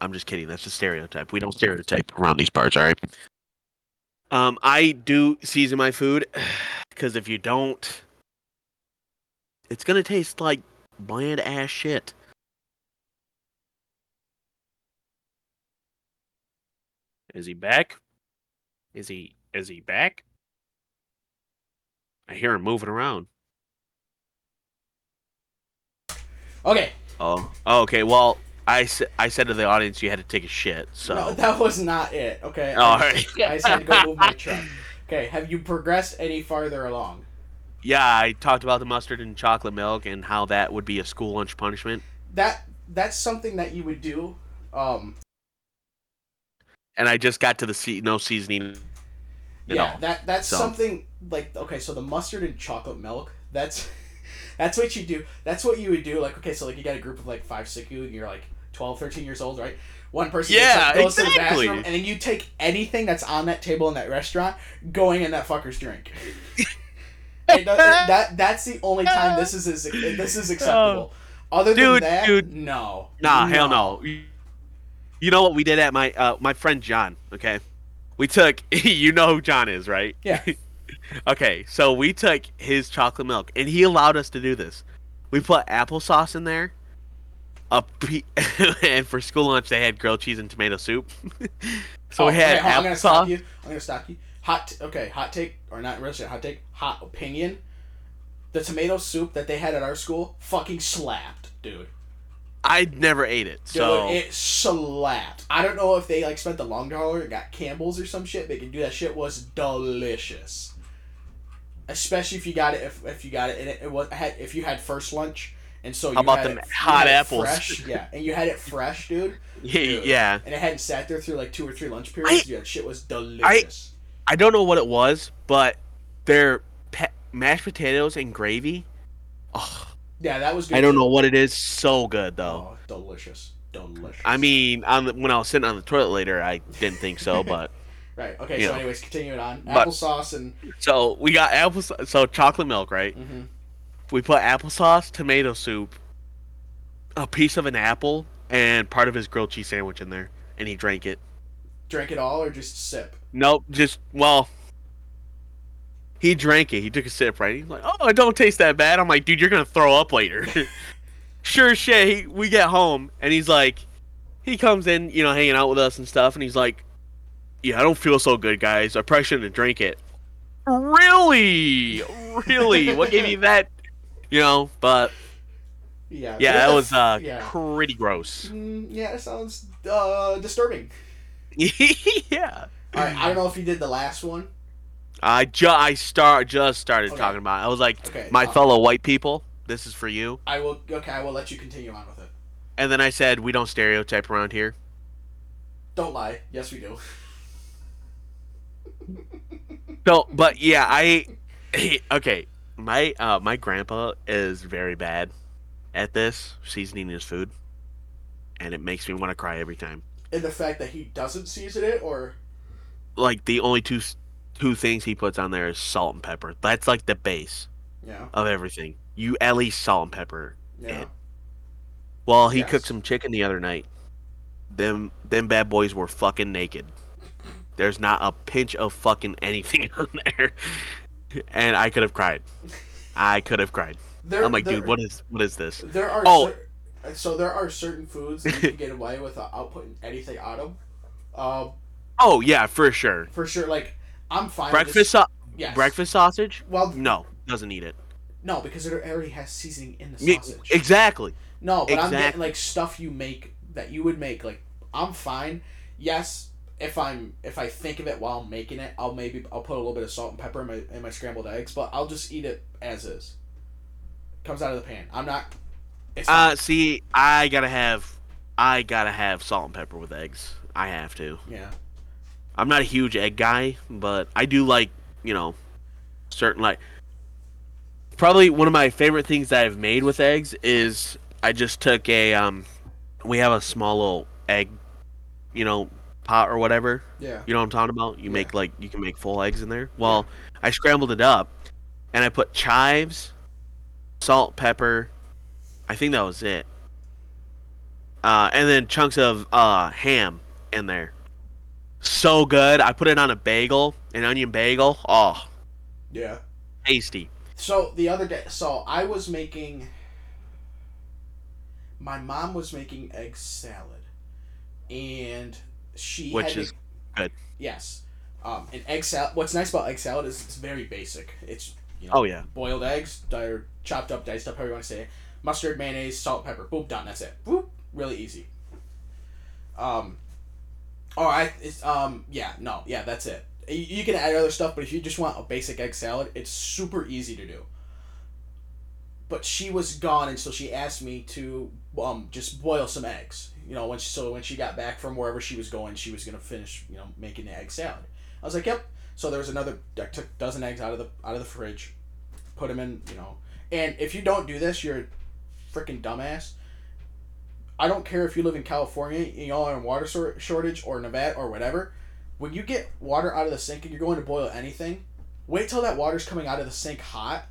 I'm just kidding. That's a stereotype. We don't stereotype around these parts, all right? Um, I do season my food [sighs] because if you don't, it's gonna taste like bland ass shit. Is he back? Is he is he back? I hear him moving around. Okay. Oh, oh, okay. Well, I said to the audience you had to take a shit. So, No, that was not it. Okay. Oh, I, alright. I said go move my truck. Okay. Have you progressed any farther along? yeah, I talked about the mustard and chocolate milk and how that would be a school lunch punishment. That that's something that you would do. Um. And I just got to the se- no seasoning. Yeah. all. That that's So- something like okay. So the mustard and chocolate milk. That's that's what you do. That's what you would do. Like okay, so like you got a group of like five, six you, and you're like 12, 13 years old, right? One person Yeah, up, goes to the bathroom, and then you take anything that's on that table in that restaurant, going in that fucker's drink. [laughs] And that, that that's the only time this is is this is acceptable. Other than Oh. Dude, that, dude. no. Nah, hell no. You know what we did at my uh, my friend John? Okay, we took. [laughs] you know who John is, right? Yeah. Okay, so we took his chocolate milk, and he allowed us to do this. We put applesauce in there. A pe- [laughs] and for school lunch they had grilled cheese and tomato soup. [laughs] so Oh, we had okay, hold I'm gonna stop applesauce. you. I'm gonna stop you. Hot. T- okay, hot take or not really hot take. Hot opinion. The tomato soup that they had at our school fucking slapped, dude. I never ate it, Dude, so it slapped. I don't know if they like spent the long dollar and got Campbell's or some shit. They can do that shit was delicious. Especially if you got it if, if you got it and it, it was had if you had first lunch and so you How about them it, hot apples? fresh, yeah, and you had it fresh, dude. [laughs] Dude. yeah. And it hadn't sat there through like two or three lunch periods. yeah, that shit was delicious. I don't know what it was, but their pe- mashed potatoes and gravy. Oh, yeah, that was good. I don't too. know what it is. So good though. Oh, delicious, delicious. I mean, on the, when I was sitting on the toilet later, I didn't think so, [laughs] but right? Okay, you so know. anyways, continuing on. Applesauce and so we got apple, so chocolate milk, right? hmm We put applesauce, tomato soup, a piece of an apple, and part of his grilled cheese sandwich in there, and he drank it. drink it all or just sip. Nope, just well. He drank it. He took a sip, right? He's like, "Oh, it don't taste that bad." I'm like, "Dude, you're gonna throw up later." [laughs] sure shit. He, we get home, and he's like, he comes in, you know, hanging out with us and stuff, and he's like, "Yeah, I don't feel so good, guys. I probably shouldn't have drank it." Really, really? what gave you that? You know, but Yeah. yeah, that was uh [laughs] Yeah. pretty gross. Mm, yeah, it sounds uh, disturbing. [laughs] yeah. All right, I don't know if you did the last one. I ju- I start just started Okay. talking about. It. I was like, Okay, my uh, fellow white people, this is for you. I will. Okay, I will let you continue on with it. And then I said, we don't stereotype around here. Don't lie. Yes, we do. [laughs] So, but yeah, I [laughs] okay. My uh my grandpa is very bad at this seasoning his food, and it makes me want to cry every time. And the fact that he doesn't season it, or like the only two two things he puts on there is salt and pepper. That's like the base Yeah. of everything. You at least salt and pepper. Yeah. it. Well, he Yes. cooked some chicken the other night. Them them bad boys were fucking naked. There's not a pinch of fucking anything [laughs] on there, and I could have cried. I could have cried. There, I'm like, there, dude, what is what is this? There are Oh. cer- so there are certain foods that you can get away without putting anything on them. Um, Oh yeah, for sure. for sure. Like I'm fine. with Breakfast sau- Yes. breakfast sausage? Well, No, doesn't need it. no, because it already has seasoning in the sausage. exactly. No, but I'm getting like stuff you make that you would make. Like I'm fine. Yes, if I'm if I think of it while I'm making it, I'll maybe I'll put a little bit of salt and pepper in my in my scrambled eggs, but I'll just eat it as is. Comes out of the pan. I'm not. It's Uh, not, see, I gotta have, I gotta have salt and pepper with eggs. I have to. yeah. I'm not a huge egg guy, but I do like, you know, certain like. Probably one of my favorite things that I've made with eggs is I just took a um, we have a small little egg, you know, pot or whatever. Yeah. You know what I'm talking about? You Yeah. make like you can make full eggs in there. Well, I scrambled it up, and I put chives, salt, pepper. I think that was it. Uh, and then chunks of uh ham in there. So good. I put it on a bagel, an onion bagel. Oh, Yeah. tasty. So the other day, so I was making. My mom was making egg salad, and she Which is me- good. Yes, um, an egg salad. What's nice about egg salad is it's very basic. It's you know Oh yeah. boiled eggs, or chopped up, diced up, however you want to say it. Mustard, mayonnaise, salt, pepper. Boom, done. That's it. Boop. Really easy. Um. All right. It's um. Yeah. No. Yeah. That's it. You, you can add other stuff, but if you just want a basic egg salad, it's super easy to do. But she was gone, and so she asked me to um just boil some eggs. You know, when she, so when she got back from wherever she was going, she was gonna finish you know making the egg salad. I was like, yep. So there was another. I took a dozen eggs out of the out of the fridge, put them in. You know, and if you don't do this, you're a freaking dumbass. I don't care if you live in California, you know, on a water sor- shortage or Nevada or whatever. When you get water out of the sink and you're going to boil anything, wait till that water's coming out of the sink hot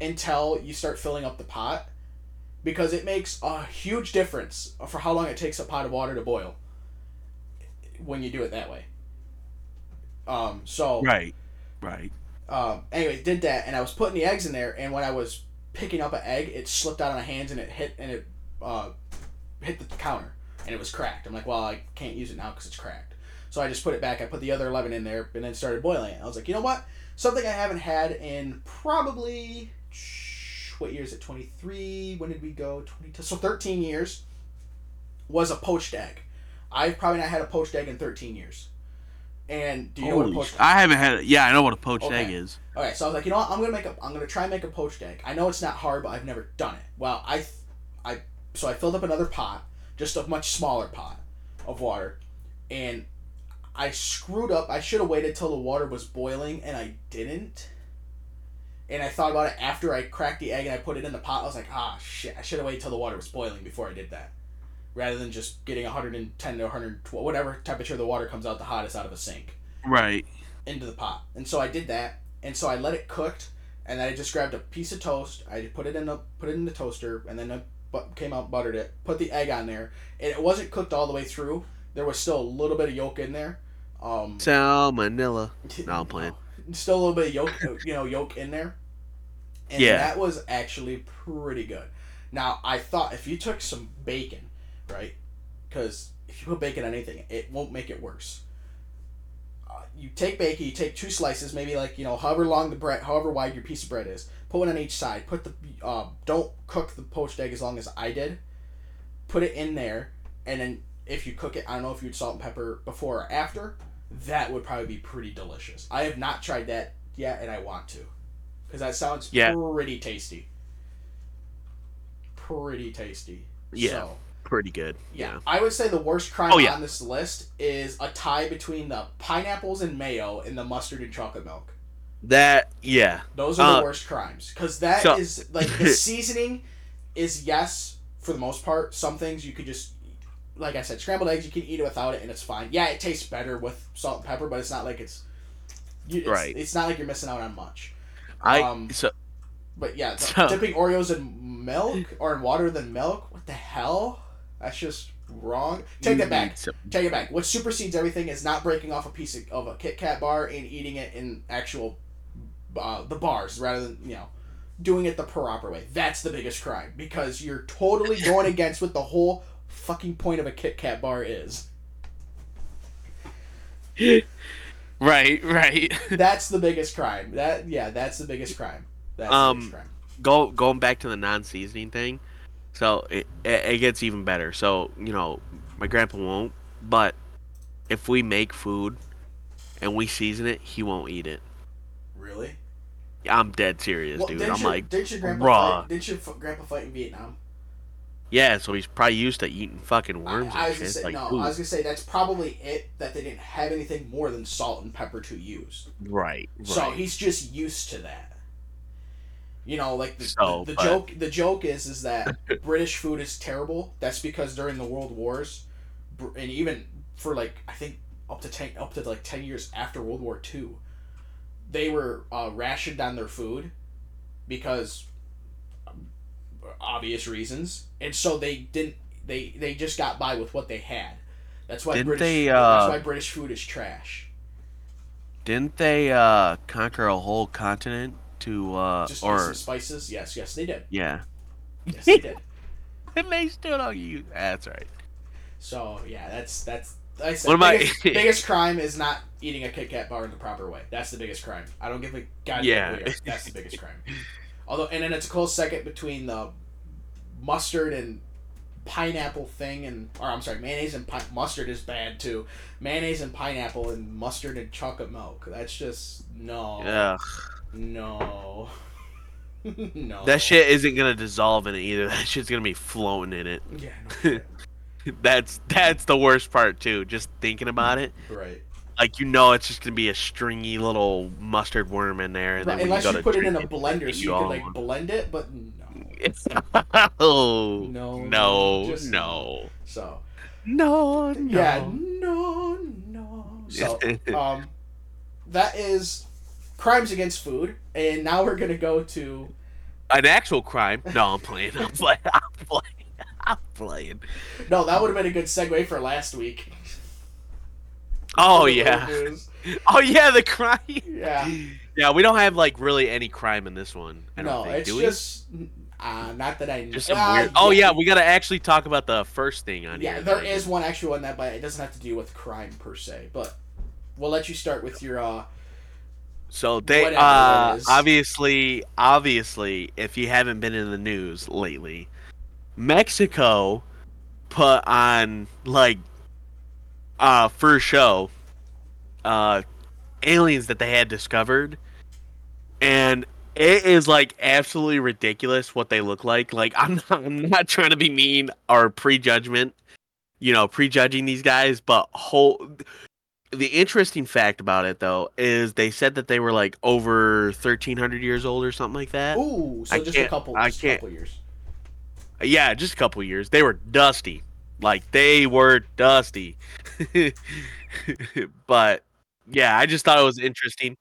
until you start filling up the pot because it makes a huge difference for how long it takes a pot of water to boil when you do it that way. Um, so Right. Right. um, anyway, did that, and I was putting the eggs in there, and when I was picking up an egg, it slipped out of my hands and it hit and it uh, hit the counter, and it was cracked. I'm like, well, I can't use it now because it's cracked. So I just put it back. I put the other eleven in there, and then started boiling it. I was like, you know what? Something I haven't had in probably what year is it? Twenty three. When did we go? Twenty two. So thirteen years was a poached egg. I've probably not had a poached egg in thirteen years. And do you know what a Holy poached sh- I haven't had it. Yeah, I know what a poached Okay. egg is. Okay, so I was like, you know what? I'm gonna make a. I'm gonna try and make a poached egg. I know it's not hard, but I've never done it. Well, I, I, so I filled up another pot, just a much smaller pot, of water, and I screwed up. I should have waited till the water was boiling, and I didn't. And I thought about it after I cracked the egg and I put it in the pot. I was like, ah, shit! I should have waited till the water was boiling before I did that, rather than just getting 110 to 112, whatever temperature the water comes out the hottest out of a sink Right. into the pot. And so I did that, and so I let it cooked, and then I just grabbed a piece of toast. I put it in the put it in the toaster, and then I came out buttered it. Put the egg on there, and it wasn't cooked all the way through. There was still a little bit of yolk in there. Um, Salmonella. [laughs] No, I'm playing. Still a little bit of yolk, you know, yolk in there. And Yeah. that was actually pretty good. Now I thought if you took some bacon, right? Because if you put bacon on anything, it won't make it worse. Uh, you take bacon, you take two slices, maybe like you know, however long the bread, however wide your piece of bread is. Put one on each side. Put the uh, don't cook the poached egg as long as I did. Put it in there, and then if you cook it, I don't know if you'd salt and pepper before or after. That would probably be pretty delicious. I have not tried that yet, and I want to, because that sounds Yeah. pretty tasty. Pretty tasty. Yeah. So, Pretty good. yeah. I would say the worst crime Oh, yeah. on this list is a tie between the pineapples and mayo and the mustard and chocolate milk. That yeah. Those are the Uh, worst crimes because that is so- like the [laughs] seasoning is yes for the most part. Some things you could just like I said, scrambled eggs you can eat it without it and it's fine. Yeah, it tastes better with salt and pepper, but it's not like it's, it's Right. It's not like you're missing out on much. I Um, so But yeah, So- dipping Oreos in milk or in water than milk. What the hell? That's just wrong. Take it back. some- Take it back. What supersedes everything is not breaking off a piece of, of a Kit Kat bar and eating it in actual uh, the bars rather than you know doing it the proper way. That's the biggest crime because you're totally going [laughs] against what the whole fucking point of a Kit Kat bar is. [laughs] Right, right. [laughs] That's the biggest crime. That yeah, that's the biggest crime. That's the Um, biggest crime. Go going back to the non-seasoning thing. So it, it it gets even better. So you know, my grandpa won't, but if we make food and we season it, he won't eat it. Really? Yeah, I'm dead serious, Well, dude. I'm your, like, didn't your grandpa raw. fight? Didn't your f- grandpa fight in Vietnam? Yeah. So he's probably used to eating fucking worms I, I and was gonna shit. say like, no. ooh, I was gonna say that's probably it. That they didn't have anything more than salt and pepper to use. right, right. So he's just used to that. You know, like the, So, the, the but- joke. The joke is is that [laughs] British food is terrible. That's because during the World Wars, and even for like I think up to ten up to like ten years after World War Two, they were uh, rationed on their food because obvious reasons, and so they didn't. They they just got by with what they had. That's why Didn't British. they, that's uh, why British food is trash. Didn't they uh conquer a whole continent to uh Just or spices. Yes, yes, they did. yeah? Yes, they did. [laughs] And they still don't use. That's right. So yeah, that's that's. I said, What am I- biggest, [laughs] biggest crime is not eating a Kit Kat bar in the proper way. That's the biggest crime. I don't give a goddamn Yeah. That's the biggest crime. [laughs] Although, and then it's a close second between the mustard and pineapple thing, and or I'm sorry, mayonnaise and pi- mustard is bad too. Mayonnaise and pineapple and mustard and chocolate milk. That's just no, Yeah. no, [laughs] no. That shit isn't gonna dissolve in it either. [laughs] That shit's gonna be floating in it. Yeah, no. [laughs] That's that's the worst part too. Just thinking about it, right. like you know, it's just gonna be a stringy little mustard worm in there, and Right, then unless you, you, put it in a blender so you all could like blend it, but no. Oh [laughs] No, no no, no just no So no yeah, no, no. So [laughs] um, that is crimes against food, and now we're gonna go to an actual crime. No, I'm playing. I'm [laughs] playing. I'm playing. I'm playing. no. That would have been a good segue for last week. Oh yeah. Oh yeah, the crime. Yeah. Yeah, we don't have like really any crime in this one. I don't No, think. it's Do we? Uh, not that I Just some uh, weird. Oh yeah, we gotta actually talk about the first thing on yeah. here. There that I is one actual one that, but it doesn't have to do with crime per se. But we'll let you start with your uh. So they uh obviously obviously if you haven't been in the news lately, Mexico put on like uh for show uh aliens that they had discovered and it is like absolutely ridiculous what they look like. Like [laughs] I'm not, I'm not trying to be mean or prejudgment, you know, prejudging these guys, but whole the interesting fact about it though is they said that they were like over 1300 years old or something like that. Ooh, so I just a couple, I can't- couple years. Yeah, just a couple years. They were dusty. Like they were dusty. [laughs] but yeah, I just thought it was interesting.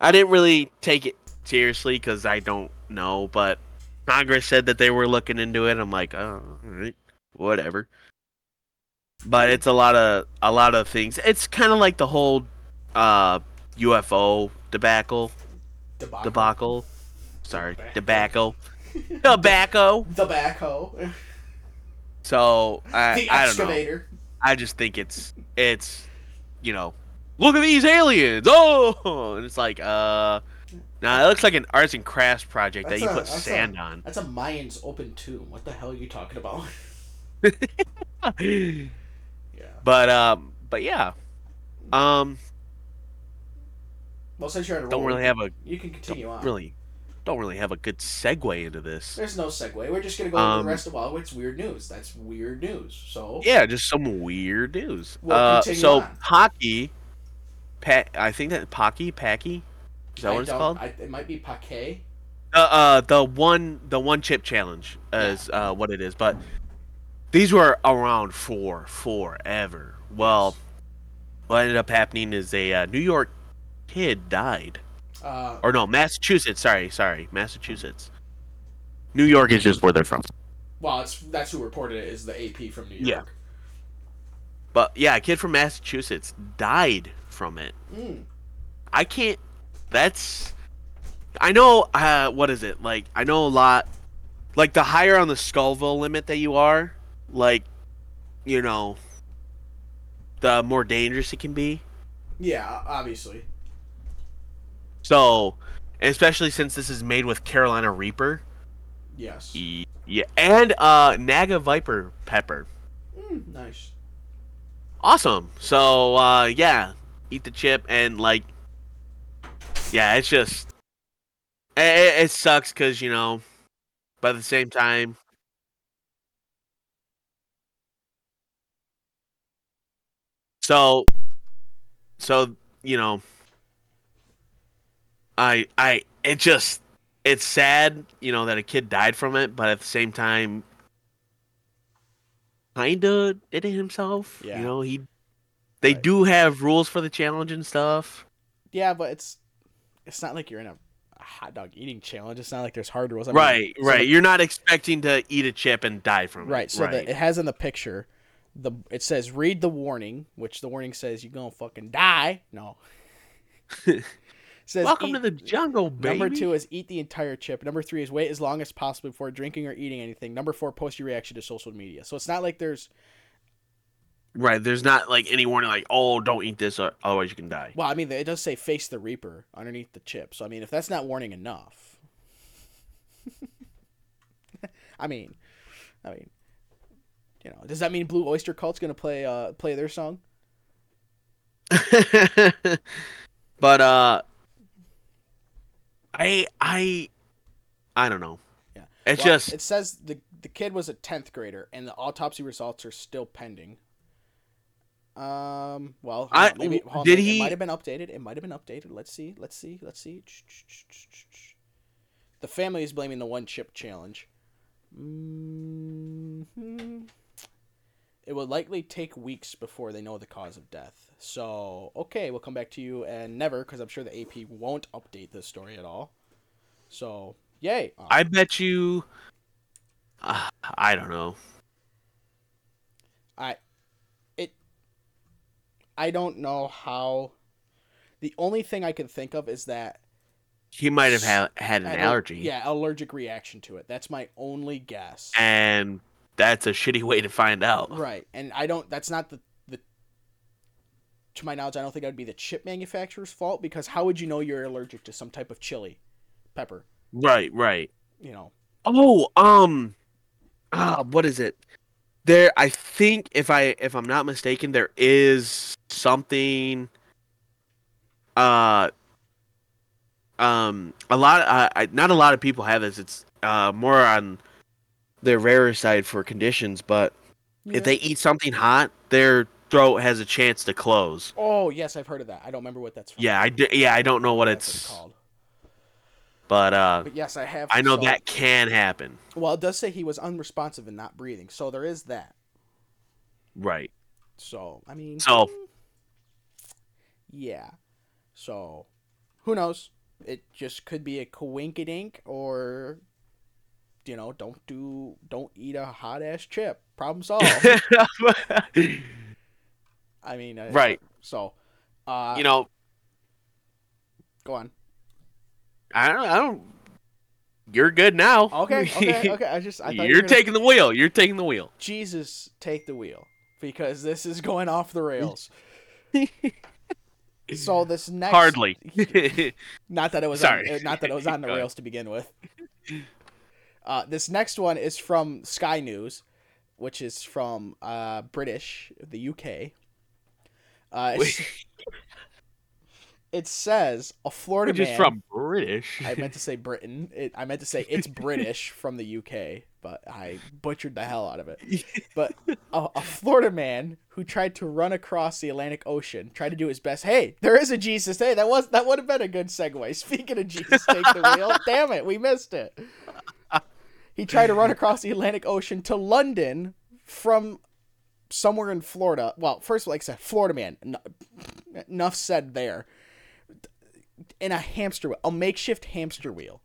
I didn't really take it seriously cuz I don't know, but Congress said that they were looking into it. I'm like, "Oh, all right. Whatever." But it's a lot of a lot of things. It's kind of like the whole uh UFO debacle, Debacle. debacle. Sorry, Debacle. [laughs] tobacco. Tobacco. So I, I don't know. I just think it's it's you know, look at these aliens. Oh, and it's like uh, nah, it looks like an arts and crafts project That's that you a- put that's a- sand on. That's a Mayans open tomb. What the hell are you talking about? [laughs] yeah. but um, but yeah, um, Well, since you're on a don't roll, really have a you can continue on. really don't really have a good segue into this. There's no segue. We're just gonna go Um, the rest of well, it's weird news. That's weird news. So Yeah, just some weird news. We'll uh, continue so on. hockey, pa- I think that Pocky Packy, is that I what it's called? I, it might be Paqui. Uh, uh, the one the one chip challenge is uh, what it is, but these were around for forever. Well, what ended up happening is a uh, New York kid died, Uh, or no, Massachusetts. Sorry, sorry, Massachusetts. New York is just where they're from. well, it's that's who reported it is the AP from New York. Yeah. But yeah, a kid from Massachusetts died from it. Mm. I can't. That's. I know. Uh, what is it like? I know a lot. Like the higher on the Scoville limit that you are, like, you know, the more dangerous it can be. Yeah, obviously. So, especially since this is made with Carolina Reaper, Yes. yeah, and uh, Naga Viper pepper. Mm, nice. Awesome. So, uh, yeah, eat the chip and like, yeah, it's just, it, it sucks because you know, but at the same time, so, so you know, I, I, it just, it's sad, you know, that a kid died from it, but at the same time, kinda did it himself. Yeah. You know, he they Right. do have rules for the challenge and stuff. Yeah, but it's it's not like you're in a, hot dog eating challenge. It's not like there's hard rules. I mean, right, so right. the- You're not expecting to eat a chip and die from right. it. So right. the, it has in the picture, the it says read the warning, which the warning says you're gonna fucking die. No. [laughs] says Welcome to the jungle, baby. Number two is eat the entire chip. Number three is wait as long as possible before drinking or eating anything. Number four, post your reaction to social media. So it's not like there's Right. There's not like any warning, like, oh, don't eat this, or otherwise you can die. well, I mean, it does say face the reaper underneath the chip. So I mean, if that's not warning enough, [laughs] I mean, I mean, you know, does that mean Blue Oyster Cult's gonna play uh play their song? [laughs] but uh, I I I don't know. Yeah. It's Well, just it says the the kid was a tenth grader, and the autopsy results are still pending. Um. Well, I- maybe, on, did it he- might have been updated. It might have been updated. Let's see. Let's see. Let's see. The family is blaming the one chip challenge. Mm-hmm. It will likely take weeks before they know the cause of death. So, okay, we'll come back to you and never, because I'm sure the AP won't update this story at all. So, yay. Uh, I bet you. Uh, I don't know. I it I don't know how the only thing I can think of is that He might have had, had an an- allergy. Yeah, allergic reaction to it. That's my only guess. And that's a shitty way to find out. Right. And I don't that's not the the to my knowledge, I don't think that would be the chip manufacturer's fault because how would you know you're allergic to some type of chili pepper? Right, right. You know. Oh, um, ah, what is it? There, I think if I if I'm not mistaken, there is something. Uh, um, a lot. Uh, I, not a lot of people have this. It's uh more on the rarer side for conditions, but if they eat something hot, their throat has a chance to close. Oh, yes, I've heard of that. I don't remember what that's from. Yeah, I d- yeah I don't know what That's it's, called. But uh, But yes, I have I know so- that can happen. Well, it does say he was unresponsive and not breathing. So there is that. Right. So I mean, So yeah. So who knows? It just could be a coinkydink, or you know, don't do, don't eat a hot ass chip. Problem solved. [laughs] I mean, uh, right. So, uh, You know, go on. I don't. I don't. You're good now. Okay, okay, okay. I just, [laughs] I thought you You're were gonna- taking the wheel. You're taking the wheel. Jesus, take the wheel because this is going off the rails. [laughs] so this next Hardly. [laughs] Not that it was Sorry. On, uh, not that it was on the rails to begin with. Uh, this next one is from Sky News, which is from uh, British, the UK. Uh, it says a Florida Which is man. from British. I meant to say Britain. It, I meant to say it's [laughs] British from the UK, but I butchered the hell out of it. [laughs] But a, a Florida man who tried to run across the Atlantic Ocean, tried to do his best. Hey, there is a Jesus. Hey, that was that would have been a good segue. [laughs] Speaking of Jesus, take the wheel. Damn it, we missed it. He tried to run across the Atlantic Ocean to London from somewhere in Florida. Well, first, like I said, Florida man. en- Enough said there. In a hamster wheel, a makeshift hamster wheel.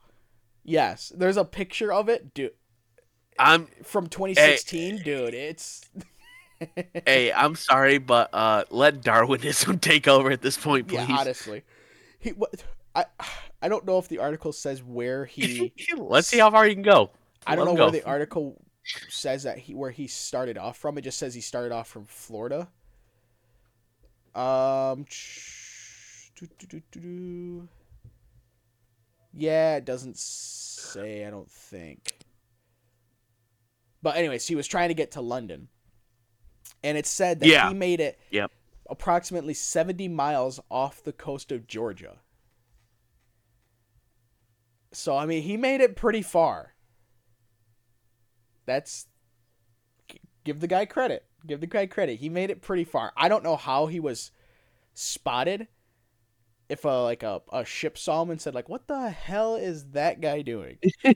Yes, there's a picture of it, dude. I'm From 2016, dude. It's [laughs] hey, I'm sorry, but uh, let Darwinism [laughs] take over at this point, please. yeah, honestly. He what I I don't know if the article says where he [laughs] Let's see how far you can go. I don't Let know where the article says that he where he started off from. It just says he started off from Florida. Um. Doo. Yeah, it doesn't say. I don't think. But anyways, he was trying to get to London, and it said that Yeah. he made it. Yep. Approximately seventy miles off the coast of Georgia. So I mean, he made it pretty far. That's give the guy credit. Give the guy credit. He made it pretty far. I don't know how he was spotted. If a like a, a ship saw him and said like, "What the hell is that guy doing?" [laughs]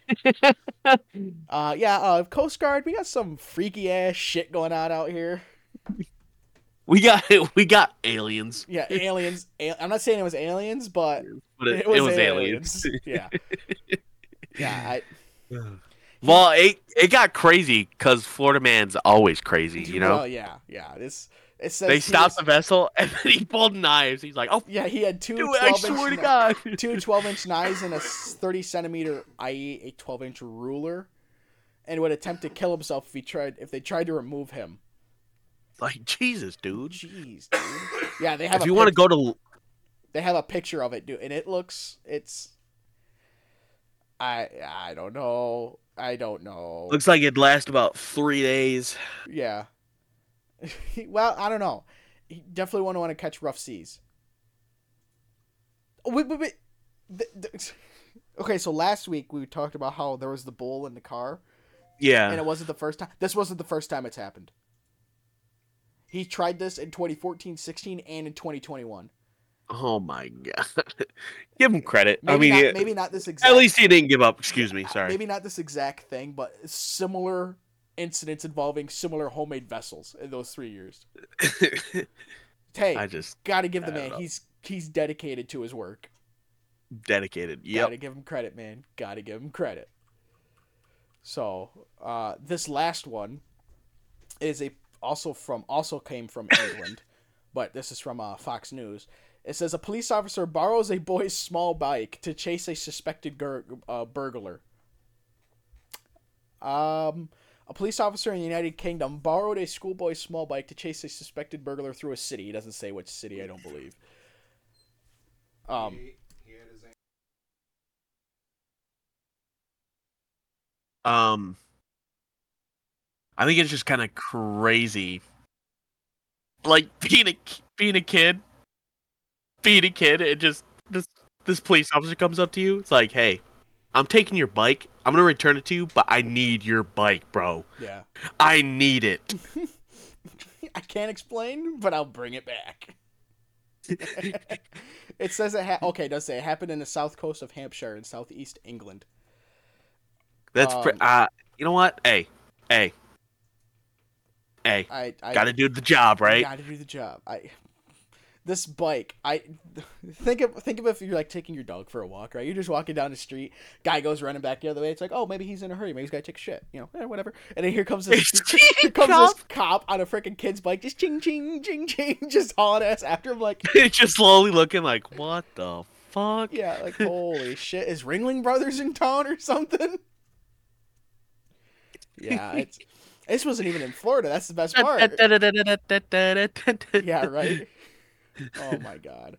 uh, yeah, uh, Coast Guard, we got some freaky ass shit going on out here. We got [laughs] we got aliens, Yeah, aliens. Al- I'm not saying it was aliens, but but it, it was, was aliens. aliens. [laughs] yeah, yeah. I, [sighs] well, it it got crazy because Florida man's always crazy, you know. Well, yeah, yeah. This it says they he stopped was- the vessel [laughs] and then he pulled knives. He's like, "Oh, Yeah, he had two dude, I 12 swear to God." [laughs] two 12 inch knives and a 30 centimeter, i.e., a 12 inch ruler, and would attempt to kill himself if he tried if they tried to remove him. like Jesus, dude. Jeez, dude. Yeah, they have. If a you want to go to they have a picture of it, dude, and it looks it's. I I don't know. I don't know. looks like it'd last about three days. Yeah. [laughs] well, I don't know. You definitely want to want to catch rough seas. Oh, Wait, wait, wait. Th- th- [laughs] Okay, so last week we talked about how there was the bull in the car, Yeah. and it wasn't the first time. This wasn't the first time it's happened. He tried this in 2014, 16, and in 2021. Oh my god. [laughs] Give him credit. Maybe I mean, not, maybe not this exact. at least he didn't give up. Excuse me. Sorry. Maybe not this exact thing, but similar incidents involving similar homemade vessels in those three years. [laughs] Hey, I just got to give the man. know. He's he's dedicated to his work. dedicated. Yeah. Gotta give him credit, man. Gotta give him credit. So, uh, this last one is a also from also came from [laughs] England, but this is from uh, Fox News. It says a police officer borrows a boy's small bike to chase a suspected gur- uh, burglar. Um, a police officer in the United Kingdom borrowed a schoolboy's small bike to chase a suspected burglar through a city. He doesn't say which city, I don't believe. Um, Um, I think it's just kind of crazy. Like being a being a kid, being a kid, and just this this police officer comes up to you. It's like, hey, I'm taking your bike. I'm gonna return it to you, but I need your bike, bro. yeah. I need it. [laughs] I can't explain, but I'll bring it back. [laughs] it says it ha- okay. It does say it happened in the south coast of Hampshire in southeast England. That's pr- Um, uh, you know what? Hey, hey, hey. I, I Got to do the job, right? Got to do the job. I this bike. I think of think of if you're like taking your dog for a walk, right? You're just walking down the street. Guy goes running back the other way. It's like, oh, maybe he's in a hurry. Maybe he's got to take a shit. You know, eh, whatever. And then here comes this. [laughs] here comes this cop on a freaking kid's bike, just ching ching ching [laughs] ching, just hauling ass after him like. [laughs] just slowly looking like, what the fuck? Yeah, like holy shit, is Ringling Brothers in town or something? Yeah, it's this wasn't even in Florida. That's the best part. yeah, right. Oh my god,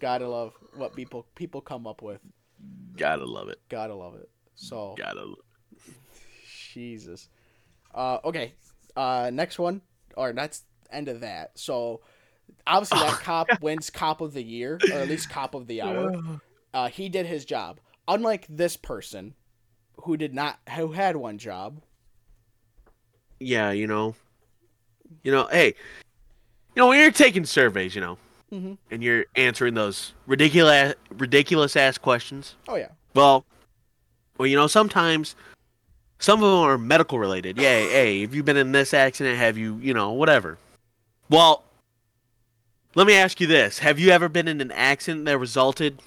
gotta love what people people come up with. Gotta love it. Gotta love it. So Gotta. Love Jesus. Uh, okay. Uh, next one, or that's end of that. So obviously that [laughs] cop wins cop of the year, or at least cop of the hour. [sighs] Uh, he did his job. Unlike this person, who did not, who had one job. Yeah, you know, you know, hey, you know, when you're taking surveys, you know, Mhm. and you're answering those ridiculous, ridiculous ass questions. Oh yeah. Well, well, you know, sometimes Some of them are medical related. Yeah, [sighs] hey, have you been in this accident? Have you, you know, whatever. Well, let me ask you this: Have you ever been in an accident that resulted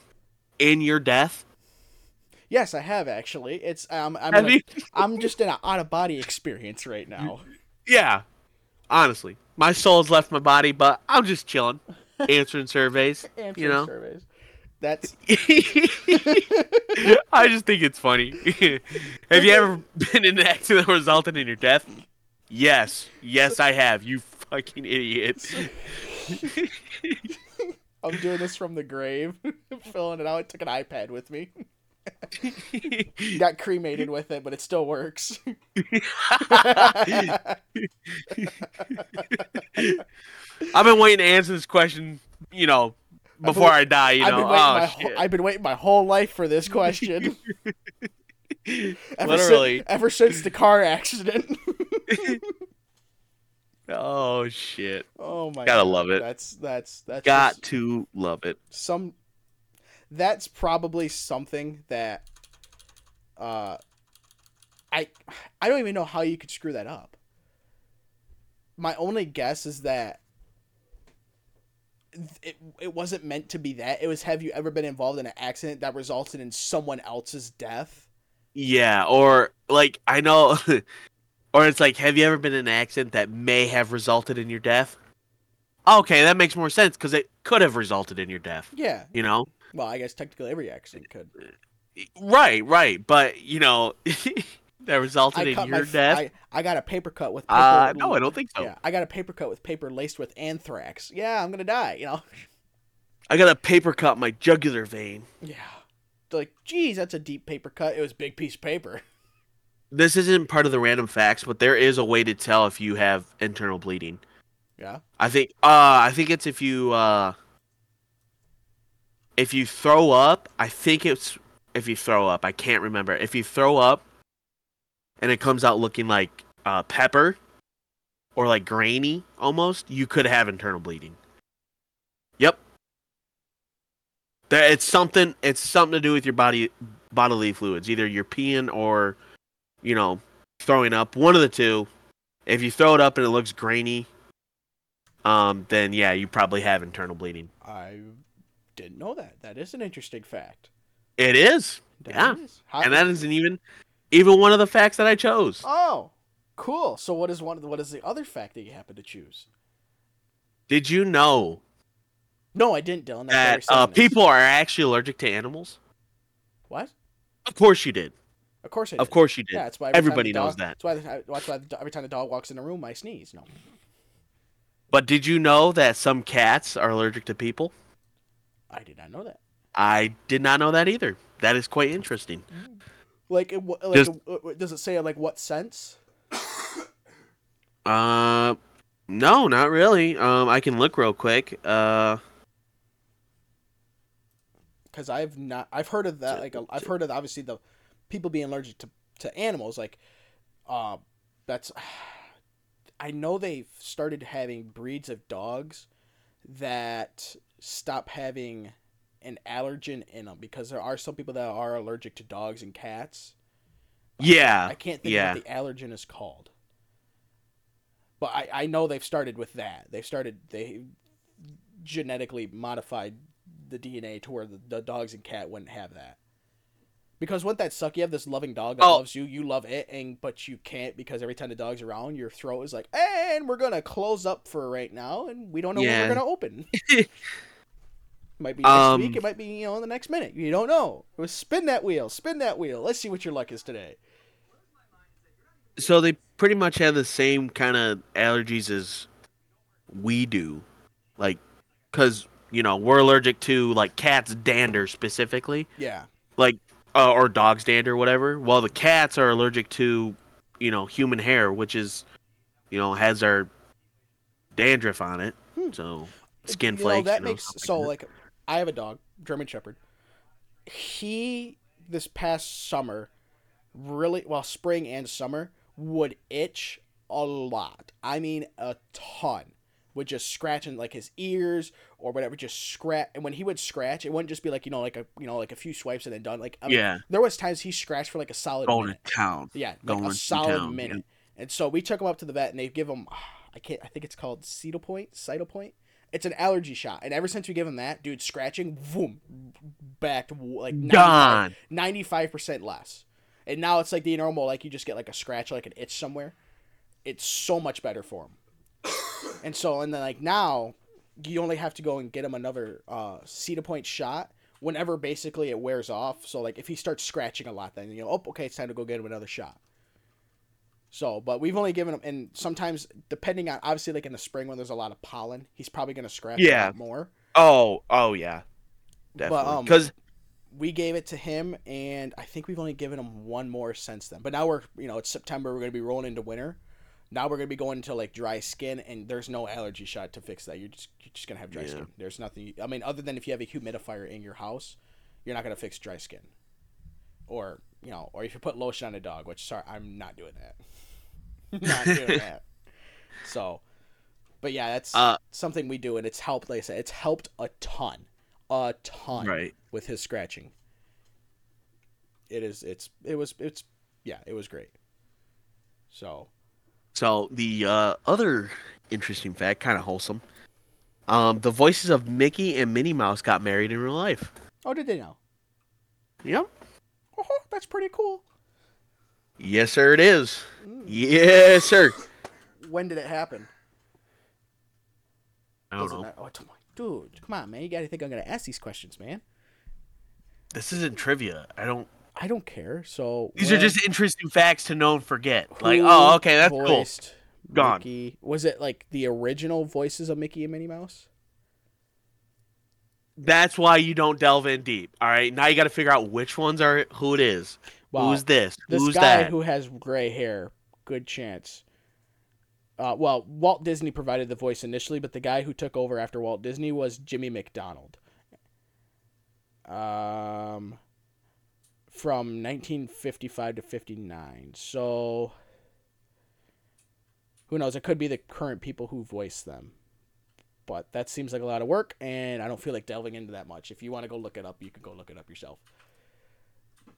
in your death? Yes, I have actually. It's um, I'm in a-? I'm just in an out of body experience right now. Yeah. Honestly, my soul's left my body, but I'm just chilling, [laughs] answering surveys. Answering you know. surveys. That's [laughs] I just think it's funny. [laughs] have you ever been in an accident that resulted in your death? Yes. Yes, I have. You fucking idiot. I'm doing this from the grave, filling it out. I took an iPad with me. [laughs] Got cremated with it, but it still works. I've been waiting to answer this question, you know, before I die, you I've know. been waiting Oh, my I've been waiting my whole life for this question. Ever Literally. Since, ever since the car accident. [laughs] Oh, shit. oh my Gotta God. love it. That's that's that's Got just to love it. some that's probably something that uh I I don't even know how you could screw that up. My only guess is that it, it wasn't meant to be that. It was have you ever been involved in an accident that resulted in someone else's death? Yeah, or like I know, [laughs] or it's like, have you ever been in an accident that may have resulted in your death? Okay, that makes more sense because it could have resulted in your death. Yeah. You know, Well, I guess technically every accident could. right, right, but you know, [laughs] that resulted I in your f- death. I, I got a paper cut with paper. uh, no, I don't think so. Yeah, I got a paper cut with paper laced with anthrax. Yeah, I'm gonna die. You know. I got a paper cut my jugular vein. Yeah. Like, geez, that's a deep paper cut. It was a big piece of paper. This isn't part of the random facts, but there is a way to tell if you have internal bleeding. Yeah. I think uh I think it's if you uh if you throw up, I think it's if you throw up, I can't remember. If you throw up and it comes out looking like uh pepper or like grainy almost, you could have internal bleeding. Yep. That it's something it's something to do with your body bodily fluids, either you're peeing or you know, throwing up, one of the two. If you throw it up and it looks grainy, um, then yeah, you probably have internal bleeding. I didn't know that. That is an interesting fact. It is, That Yeah. is. And that isn't even even one of the facts that I chose. Oh, cool. So what is one of the, what is the other fact that you happen to choose? Did you know No, I didn't, Dylan. That's that uh, people are actually allergic to animals? What? Of course you did. Of course I did. Of course you did. Yeah, that's why every Everybody the knows that. That's why, the, that's why the, every time the dog walks in the room, I sneeze. No, But did you know that some cats are allergic to people? I did not know that. I did not know that either. That is quite interesting. Like, it, like uh, does it say like what sense? [coughs] Uh, no, not really. Um, I can look real quick. Uh, because I've not I've heard of that like I've heard of obviously the people being allergic to, to animals like uh that's [sighs] I know they've started having breeds of dogs that stop having an allergen in them because there are some people that are allergic to dogs and cats. yeah, I can't think yeah. of what the allergen is called. But I, I know they've started with that. They've started they genetically modified the DNA to where the, the dogs and cat wouldn't have that. Because wouldn't that suck? You have this loving dog that Oh. loves you, you love it, and but you can't because every time the dog's around, your throat is like, and we're gonna close up for right now, and we don't know Yeah. when we're gonna open. [laughs] might be next Um, week, it might be you know in the next minute. You don't know. It was Spin that wheel, spin that wheel. Let's see what your luck is today. so they pretty much have the same kind of allergies as we do like because you know we're allergic to like cats dander specifically Yeah. like uh, or dogs dander whatever while the cats are allergic to you know human hair which is you know has our dandruff on it Hmm. so skin You know, flakes that you know, makes so that. like I have a dog, German Shepherd. He this past summer really well spring and summer would itch a lot. I mean a ton would just scratch in like his ears or whatever, just scratch. And when he would scratch, it wouldn't just be like you know like a you know like a few swipes and then done. Like I mean, yeah, there was times he scratched for like a solid going minute. to town. Yeah, like going a to solid town, minute. And so we took him up to the vet, and they give him, I can't, I think it's called Ceto Point, Cytopoint. It's an allergy shot, and ever since we give him that, dude, scratching, boom, back to like 95 Gone. 95 percent less. And now it's like the normal, like you just get like a scratch, like an itch somewhere. It's so much better for him. [coughs] and so, and then like now, you only have to go and get him another uh, Cytopoint shot whenever basically it wears off. So like if he starts scratching a lot, then you know, oh, okay, it's time to go get him another shot. So, but we've only given him, and sometimes depending on obviously like in the spring when there's a lot of pollen, he's probably gonna scratch a Yeah. lot more. Oh, oh yeah, definitely. um, Because we gave it to him, and I think we've only given him one more since then. But now we're, you know, it's September. We're gonna be rolling into winter. Now we're gonna be going into like dry skin, and there's no allergy shot to fix that. You're just you're just gonna have dry Yeah. skin. There's nothing. I mean, other than if you have a humidifier in your house, you're not gonna fix dry skin. Or you know, or if you put lotion on a dog, which sorry, I'm not doing that. [laughs] not doing that. So, but yeah, that's Uh, something we do, and it's helped. Like I said, it's helped a ton, a ton right. with his scratching. It is. It's. It was. It's. Yeah. It was great. So. So the uh, other interesting fact, kind of wholesome. Um, the voices of Mickey and Minnie Mouse got married in real life. Oh, did they know? Yep. Oh, that's pretty cool. Yes, sir. It is. Mm. Yes, sir. When did it happen? I don't Doesn't know. Oh, dude, come on, man. You gotta think I'm gonna ask these questions, man. This isn't trivia. I don't. I don't care. So These are just interesting facts to know and forget. Like, oh, okay, that's cool. Gone. Mickey? Was it like the original voices of Mickey and Minnie Mouse? That's why you don't delve in deep. All right, now you got to figure out which ones are who it is. Wow. Who's this? This Who's guy that? who has gray hair, good chance. Uh, well, Walt Disney provided the voice initially, but the guy who took over after Walt Disney was Jimmy MacDonald. Um, from 1955 to 59. So, who knows? It could be the current people who voice them. But that seems like a lot of work, and I don't feel like delving into that much. If you want to go look it up, you can go look it up yourself.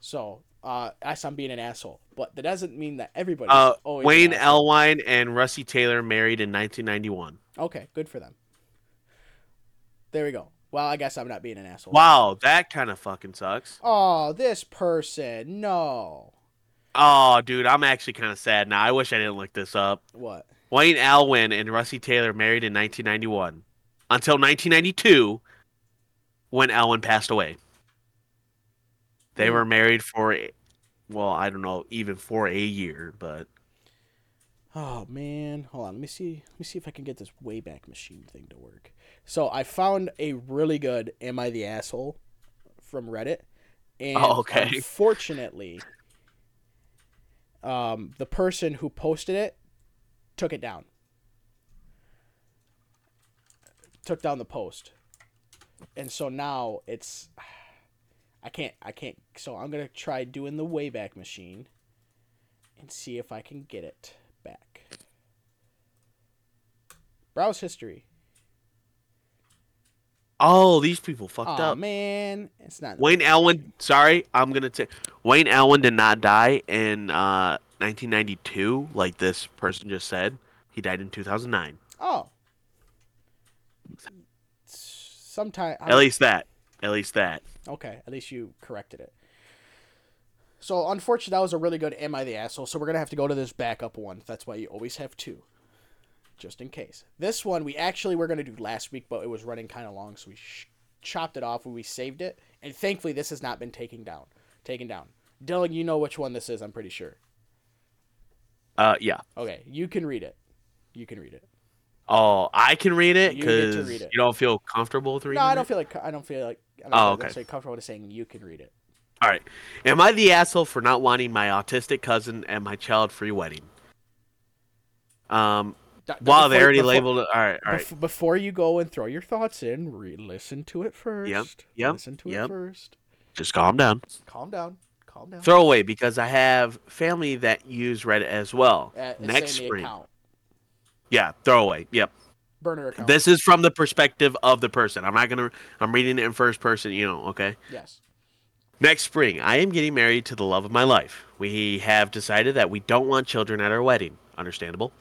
So, uh, as I'm being an asshole, but that doesn't mean that everybody. Uh, Wayne Allwine and Russi Taylor married in 1991. Okay, good for them. There we go. Well, I guess I'm not being an asshole. Wow, that kind of fucking sucks. Oh, this person. No. Oh, dude, I'm actually kind of sad now. I wish I didn't look this up. What? Wayne Allwine and Russi Taylor married in 1991 until 1992 when Allwine passed away. They Hmm. were married for, well, I don't know, even for a year, but Oh man, hold on. Let me see. Let me see if I can get this Wayback Machine thing to work. So I found a really good "Am I the asshole?" from Reddit, and Oh, okay. unfortunately, um, the person who posted it took it down. Took down the post, and so now it's. I can't. I can't. So I'm gonna try doing the Wayback Machine, and see if I can get it back. Browse history. oh, these people fucked Oh up. man, it's not. Wayne Allwine, sorry, I'm gonna take Wayne Allwine did not die and uh, 1992, like this person just said. He died in 2009. Oh. Sometime. At least that. At least that. Okay, at least you corrected it. So unfortunately, that was a really good "Am I the asshole?" So we're gonna have to go to this backup one. That's why you always have two, just in case. This one we actually were gonna do last week, but it was running kind of long, so we sh- chopped it off and we saved it. And thankfully, this has not been taken down. Taken down. Dylan, you know which one this is. I'm pretty sure. Uh, yeah. Okay, you can read it. You can read it. Oh, I can read it You because it. you don't feel comfortable with reading. No, I don't feel like I don't feel like I don't Oh, feel okay. comfortable with saying you can read it. All right. Am I the asshole for not wanting my autistic cousin at my child-free wedding? Um. D- Wow, they already before- labeled it. All right. All right. Bef- before you go and throw your thoughts in, re- listen to it first. yep, Listen to it first. Just calm down. Just Calm down. Calm down. Throw away because I have family that use Reddit as well. Uh, Next spring. account. Yeah. throwaway. Yep. burner account. This is from the perspective of the person. I'm not gonna. I'm reading it in first person. You know, okay. yes. Next spring, I am getting married to the love of my life. We have decided that we don't want children at our wedding. Understandable.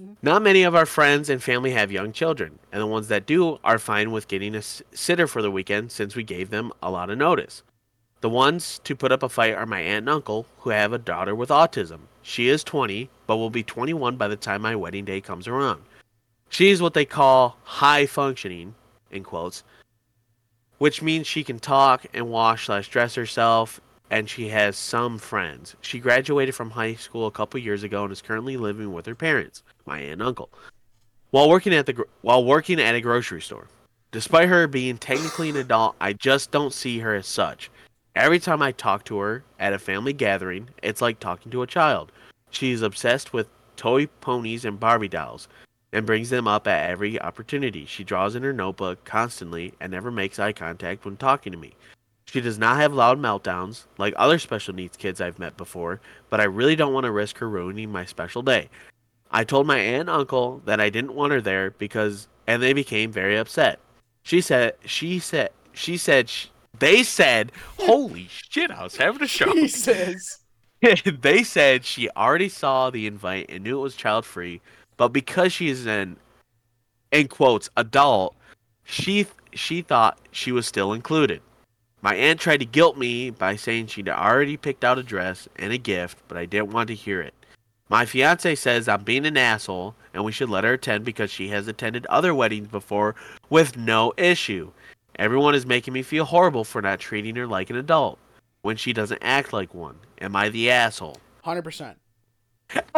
Mm-hmm. Not many of our friends and family have young children, and the ones that do are fine with getting a sitter for the weekend since we gave them a lot of notice. The ones to put up a fight are my aunt and uncle, who have a daughter with autism. She is 20, but will be 21 by the time my wedding day comes around. She is what they call high functioning, in quotes, which means she can talk and wash slash dress herself, and she has some friends. She graduated from high school a couple years ago and is currently living with her parents, my aunt and uncle, while working at the while working at a grocery store. Despite her being technically an adult, I just don't see her as such. Every time I talk to her at a family gathering, it's like talking to a child. She's obsessed with toy ponies and Barbie dolls and brings them up at every opportunity. She draws in her notebook constantly and never makes eye contact when talking to me. She does not have loud meltdowns like other special needs kids I've met before, but I really don't want to risk her ruining my special day. I told my aunt and uncle that I didn't want her there because and they became very upset. She said she said she said sh they said, [laughs] "Holy shit, I was having a shock." [laughs] Jesus. [laughs] they said she already saw the invite and knew it was child free, but because she is an in quotes adult, she she thought she was still included. My aunt tried to guilt me by saying she'd already picked out a dress and a gift, but I didn't want to hear it. My fiance says I'm being an asshole and we should let her attend because she has attended other weddings before with no issue. Everyone is making me feel horrible for not treating her like an adult when she doesn't act like one. Am I the asshole? Hundred percent.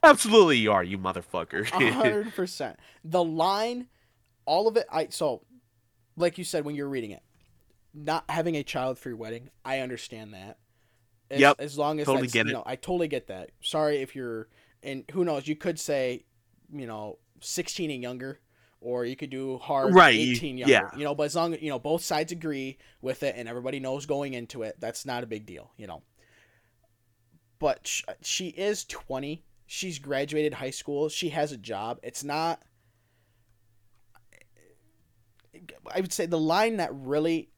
Absolutely you are, you motherfucker. hundred percent. The line, all of it. I so, like you said when you're reading it, not having a child-free wedding. I understand that. As, Yep, As long as totally get you it. know, I totally get that. Sorry if you're, and who knows? You could say, you know, sixteen and younger, or you could do hard Right, eighteen younger. yeah. You know, but as long as you know both sides agree with it and everybody knows going into it, that's not a big deal. You know. But sh- she is twenty. She's graduated high school. She has a job. It's not. I would say the line that really,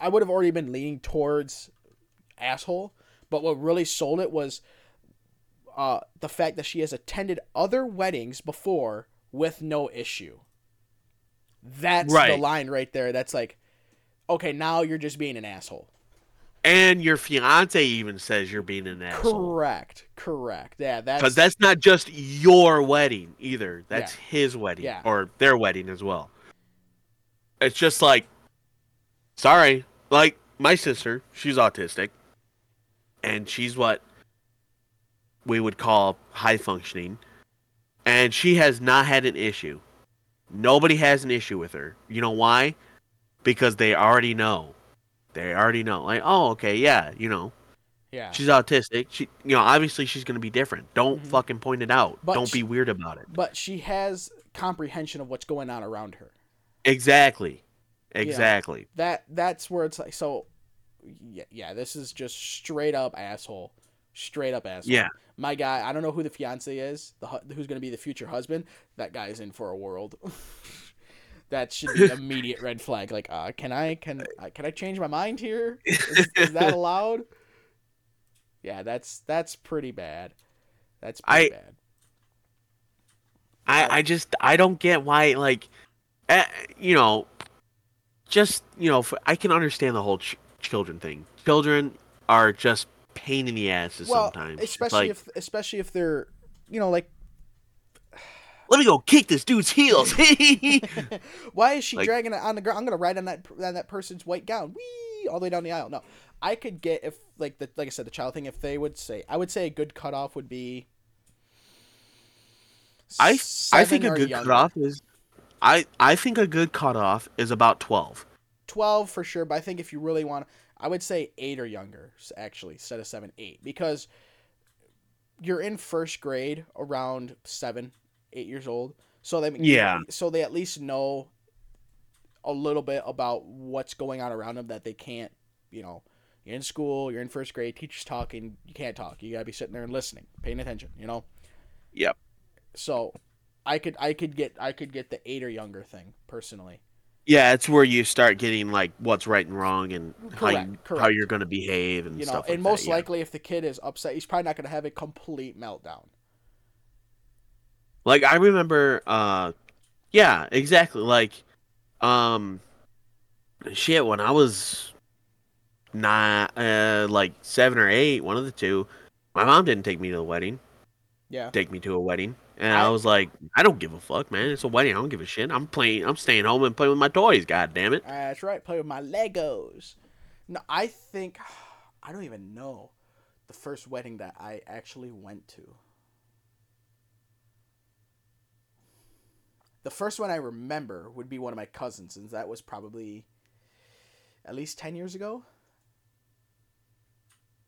I would have already been leaning towards asshole, but what really sold it was uh, the fact that she has attended other weddings before with no issue. That's the line right there. That's like, okay, now you're just being an asshole. and your fiance even says you're being an asshole. Correct. Correct. Yeah, that's Because that's not just your wedding either. That's Yeah. his wedding. Yeah. Or their wedding as well. It's just like sorry. Like my sister, she's autistic. And she's what we would call high functioning. And she has not had an issue. Nobody has an issue with her. You know why? Because they already know. They already know. Like, oh, okay, yeah, you know, yeah. she's autistic. She, you know, obviously she's gonna be different. Don't Mhm. fucking point it out. But Don't she- be weird about it. But she has comprehension of what's going on around her. Exactly. Exactly. That that's where it's like so. Yeah, yeah. This is just straight up asshole. Straight up asshole. Yeah. My guy. I don't know who the fiance is. The hu- who's going to be the future husband. That guy's in for a world. [laughs] that should be [laughs] immediate red flag. Like, uh, can I can uh, can I change my mind here? Is, is that [laughs] allowed? Yeah, that's that's pretty bad. That's pretty I- bad. I, I just I don't get why like, eh, you know, just you know, I can understand the whole ch- children thing. Children are just pain in the asses Well, sometimes. Especially like, if especially if they're, you know, like let me go kick this dude's heels. [laughs] [laughs] Why is she Like- dragging it on the ground? I'm gonna ride on that on that person's white gown, wee, all the way down the aisle. No, I could get if like the like I said the child thing. If they would say, I would say a good cutoff would be. I I think a good younger. cutoff is, I I think a good cutoff is about twelve. twelve for sure. But I think if you really want, I would say eight or younger. Actually, instead of seven, eight, because you're in first grade around seven, eight years old. So they Yeah. So they at least know a little bit about what's going on around them that they can't. You know, you're in school, you're in first grade, teacher's talking, you can't talk. You gotta be sitting there and listening, paying attention. You know. Yep. So, I could I could get I could get the eight or younger thing personally. Yeah, it's where you start getting like what's right and wrong and how you, Correct, correct. how you're going to behave and You know, stuff. like and most that, yeah. likely if the kid is upset, he's probably not gonna have a complete meltdown. Like I remember uh yeah, exactly. Like um shit when I was nine uh like 7 or 8, one of the two, my mom didn't take me to the wedding. Yeah. Take me to a wedding. And I, I- was like, I don't give a fuck, man. It's a wedding. I don't give a shit. I'm playing I'm staying home and playing with my toys, god damn it. That's right. Play with my Legos. No, I think [sighs] I don't even know the first wedding that I actually went to. The first one I remember would be one of my cousins, and that was probably at least ten years ago.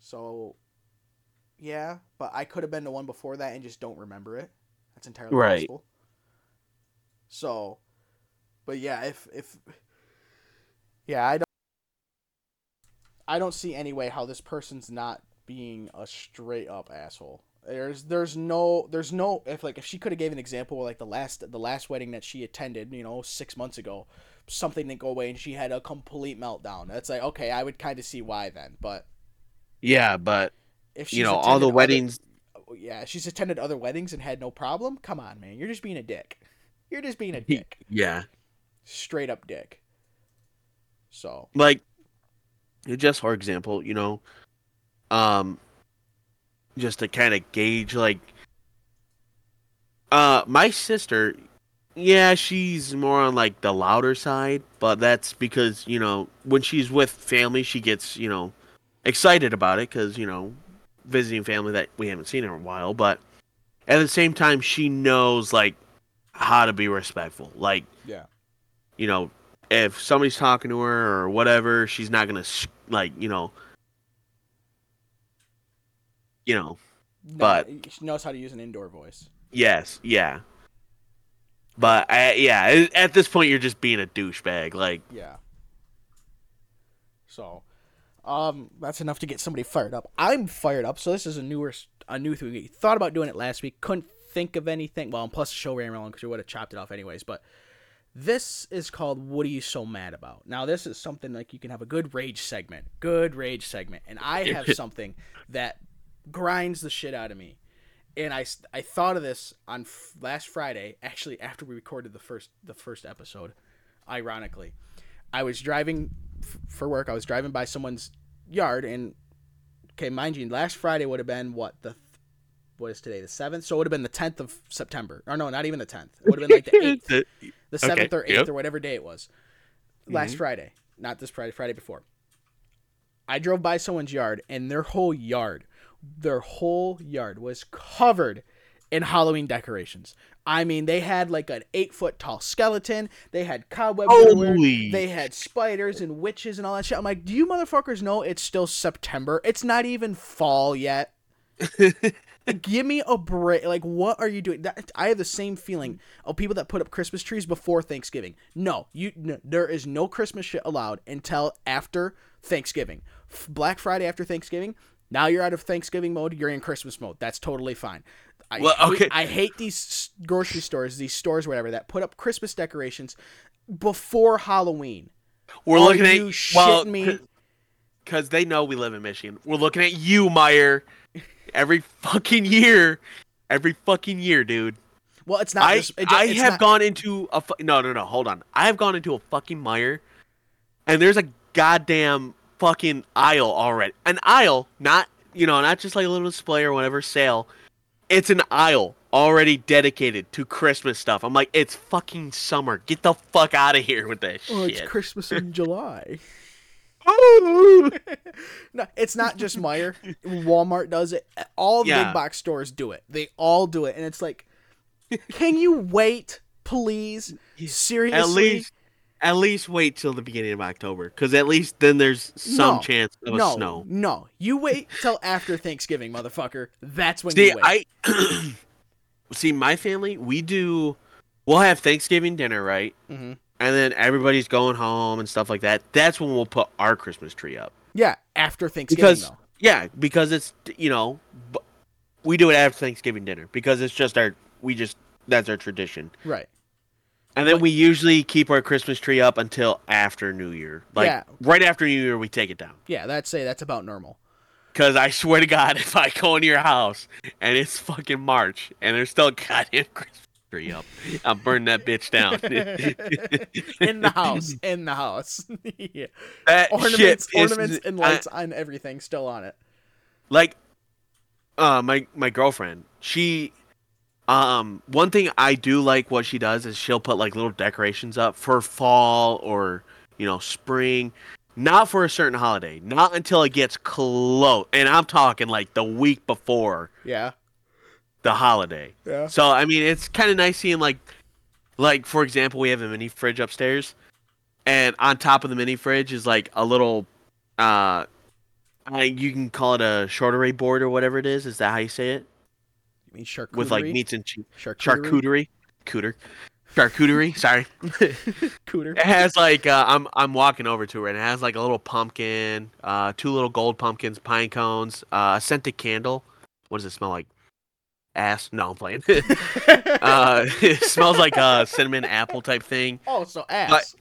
So, yeah, but I could have been the one before that and just don't remember it. That's entirely Right. possible. So, but yeah, if if yeah, I don't I don't see any way how this person's not being a straight up asshole. There's there's no there's no if like if she could have gave an example like the last the last wedding that she attended, you know, 6 months ago, something didn't go away and she had a complete meltdown. That's like okay, I would kind of see why then, but Yeah, but if you know, all the weddings yeah, she's attended other weddings and had no problem. Come on, man. You're just being a dick. You're just being a dick. yeah. Straight up dick. So, like just for example you know um just to kind of gauge like uh my sister yeah she's more on like the louder side but that's because you know when she's with family she gets you know excited about it because you know visiting family that we haven't seen in a while but at the same time she knows like how to be respectful like yeah. you know, if somebody's talking to her or whatever, she's not gonna like, you know, you know, No, But- she knows how to use an indoor voice. yes, yeah. But I, yeah, at this point, you're just being a douchebag. Like, Yeah. So, um, that's enough to get somebody fired up. I'm fired up. So this is a newer, a new thing. We thought about doing it last week. Couldn't think of anything. Well, and plus the show ran long because we would have chopped it off anyways. But this is called "What Are You So Mad About?" Now this is something like you can have a good rage segment, good rage segment, and I have [laughs] something that grinds the shit out of me. And I, I thought of this on f- last Friday, actually after we recorded the first the first episode. Ironically, I was driving f- for work. I was driving by someone's yard, and okay, mind you, last Friday would have been what the what is today the seventh, so it would have been the tenth of September. Or no, not even the tenth. It would have been like the [laughs] eighth, the- seventh or eighth yep. or whatever day it was. Last mm-hmm. Friday, not this Friday, Friday before. I drove by someone's yard, and their whole yard, their whole yard was covered in Halloween decorations. I mean, they had like an eight foot tall skeleton. They had cobwebs. Holy They had spiders and witches and all that shit. I'm like, do you motherfuckers know it's still September? It's not even fall yet. [laughs] Give me a break. Like, what are you doing? That, I have the same feeling of people that put up Christmas trees before Thanksgiving. No, you. No, there is no Christmas shit allowed until after Thanksgiving. F- Black Friday after Thanksgiving. Now you're out of Thanksgiving mode. You're in Christmas mode. That's totally fine. I Well, hate- okay. I hate these grocery stores, these stores, whatever, that put up Christmas decorations before Halloween. we're Are looking at you well, me? because they know we live in Michigan. We're looking at you, Meijer, every fucking year, every fucking year, dude. Well, it's not. I just, it, I it's have not- gone into a fu- no no no hold on. I have gone into a fucking Meijer, and there's a goddamn fucking aisle already. An aisle, not you know, not just like a little display or whatever sale. It's an aisle already dedicated to Christmas stuff. I'm like, it's fucking summer. Get the fuck out of here with that Oh, it's. Christmas in [laughs] July. [laughs] No, it's not just Meijer. Walmart does it. All Yeah. big box stores do it. They all do it, and it's like, can you wait, please? Seriously? at least, at least wait till the beginning of October, because at least then there's some No. chance of no, a snow. no. No, you wait till after Thanksgiving, motherfucker. That's when See, you wait. I [clears throat] see my family. We do. We'll have Thanksgiving dinner, right? hmm And then everybody's going home and stuff like that. That's when we'll put our Christmas tree up. Yeah, after Thanksgiving Because though. yeah, because it's you know, we do it after Thanksgiving dinner because it's just our we just that's our tradition. Right. And then But- we usually keep our Christmas tree up until after New Year. Like Yeah. right after New Year, we take it down. Yeah, that's say that's about normal. Cause I swear to God, [laughs] if I go into your house and it's fucking March and there's still a goddamn Christmas tree up, I'm burning that bitch down. [laughs] in the house, in the house. [laughs] yeah. that Ornaments, shit ornaments, and I- lights on everything still on it. like uh my my girlfriend she um one thing i do like what she does is she'll put like little decorations up for fall or you know spring. Not for a certain holiday. Not until it gets close. And i'm talking like the week before Yeah. the holiday. Yeah. so i mean it's kind of nice seeing like like for example we have a mini fridge upstairs. And on top of the mini fridge is like a little uh I, you can call it a shorteray board or whatever it is. Is that how you say it You mean charcuterie? with like meats and cheese. Charcuterie. charcuterie. Cooter. Charcuterie [laughs] sorry. Cooter. it has like uh, i'm i'm walking over to it. And it has like a little pumpkin uh two little gold pumpkins pine cones uh a scented candle. What does it smell like? Ass? No i'm playing. [laughs] [laughs] Uh it smells like a cinnamon apple type thing. Oh, so ass.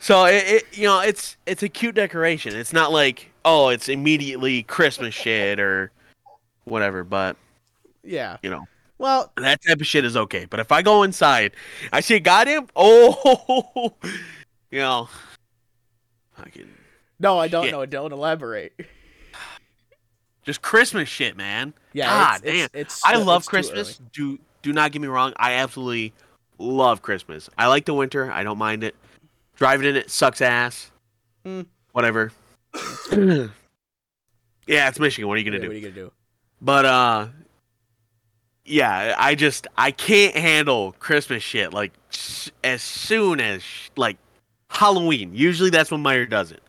so it, it you know it's it's a cute decoration. It's not like oh it's immediately christmas shit or whatever but yeah. you know Well, that type of shit is okay but if i go inside i see a goddamn [laughs] oh you know fucking no, I don't Shit. know. Don't elaborate. just christmas shit man Yeah. God it's, it's, damn. it's i love it's christmas do do not get me wrong i absolutely love christmas i like the winter i don't mind it driving in it sucks ass Mm. whatever [clears throat] yeah it's michigan what are you gonna Yeah, do What are you gonna do? But uh yeah, I just I can't handle Christmas shit like as soon as like Halloween. Usually that's when Meijer does it.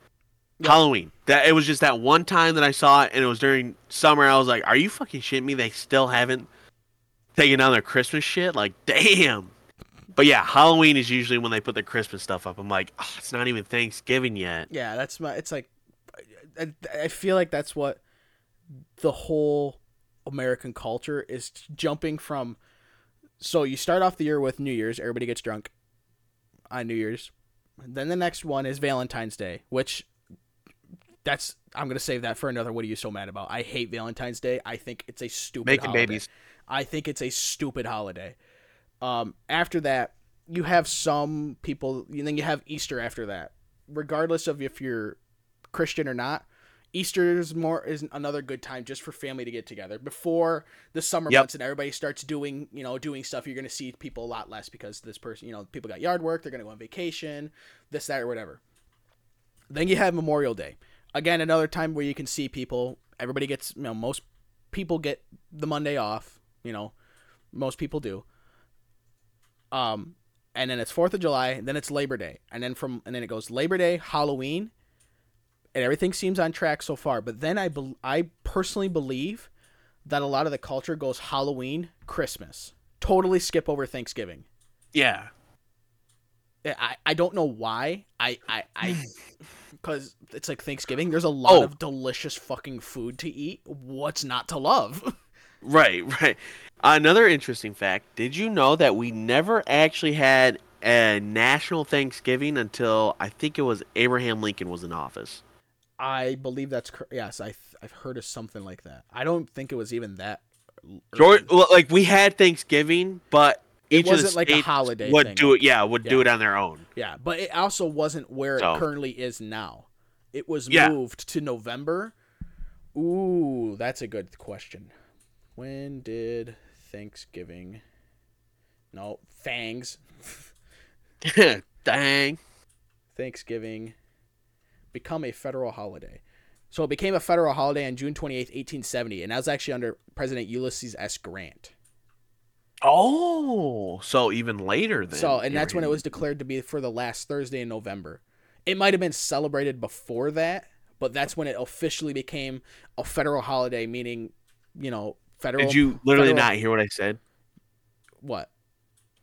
Yeah. Halloween. That it was just that one time that I saw it and it was during summer. I was like, "Are you fucking shitting me? They still haven't taken down their Christmas shit? Like, damn." But yeah, Halloween is usually when they put their Christmas stuff up. I'm like, oh, it's not even Thanksgiving yet. Yeah, that's my. It's like, I, I feel like that's what the whole American culture is jumping from. So you start off the year with New Year's, everybody gets drunk on New Year's. Then the next one is Valentine's Day, which that's I'm gonna save that for another. What are you so mad about? I hate Valentine's Day. I think it's a stupid. Making holiday. babies. I think it's a stupid holiday. Um, after that, you have some people, and then you have Easter after that. Regardless of if you're Christian or not, Easter is more is another good time just for family to get together before the summer Yep. months and everybody starts doing you know doing stuff. You're gonna see people a lot less because this person you know people got yard work. They're gonna go on vacation, this that or whatever. Then you have Memorial Day. Again, another time where you can see people. Everybody gets, you know, most people get the Monday off. You know, most people do. Um, and then it's Fourth of July. Then it's Labor Day, and then from and then it goes Labor Day, Halloween, and everything seems on track so far. But then I bel I personally believe that a lot of the culture goes Halloween, Christmas, totally skip over Thanksgiving. Yeah. I, I don't know why. I I I [sighs] because it's like Thanksgiving. There's a lot Oh. of delicious fucking food to eat. What's not to love? [laughs] Right, [laughs] right. Another interesting fact: Did you know that we never actually had a national Thanksgiving until I think it was Abraham Lincoln was in office? I believe that's cor- yes. I th- I've heard of something like that. I don't think it was even that. George, like we had Thanksgiving, but It each of the wasn't like a holiday would thing. do it. Yeah, would do it on their own. Yeah, but it also wasn't where So- it currently is now. It was Yeah. moved to November. Ooh, that's a good question. When did Thanksgiving? No, Fangs. [laughs] [laughs] Dang. Thanksgiving become a federal holiday. So it became a federal holiday on June 28th, 1870, and that was actually under President Ulysses S. Grant. Oh, so even later then. So, and that's when it was declared to be for the last Thursday in November. It might have been celebrated before that, but that's when it officially became a federal holiday, meaning, you know, federal. Did you literally federal- not hear what I said? What?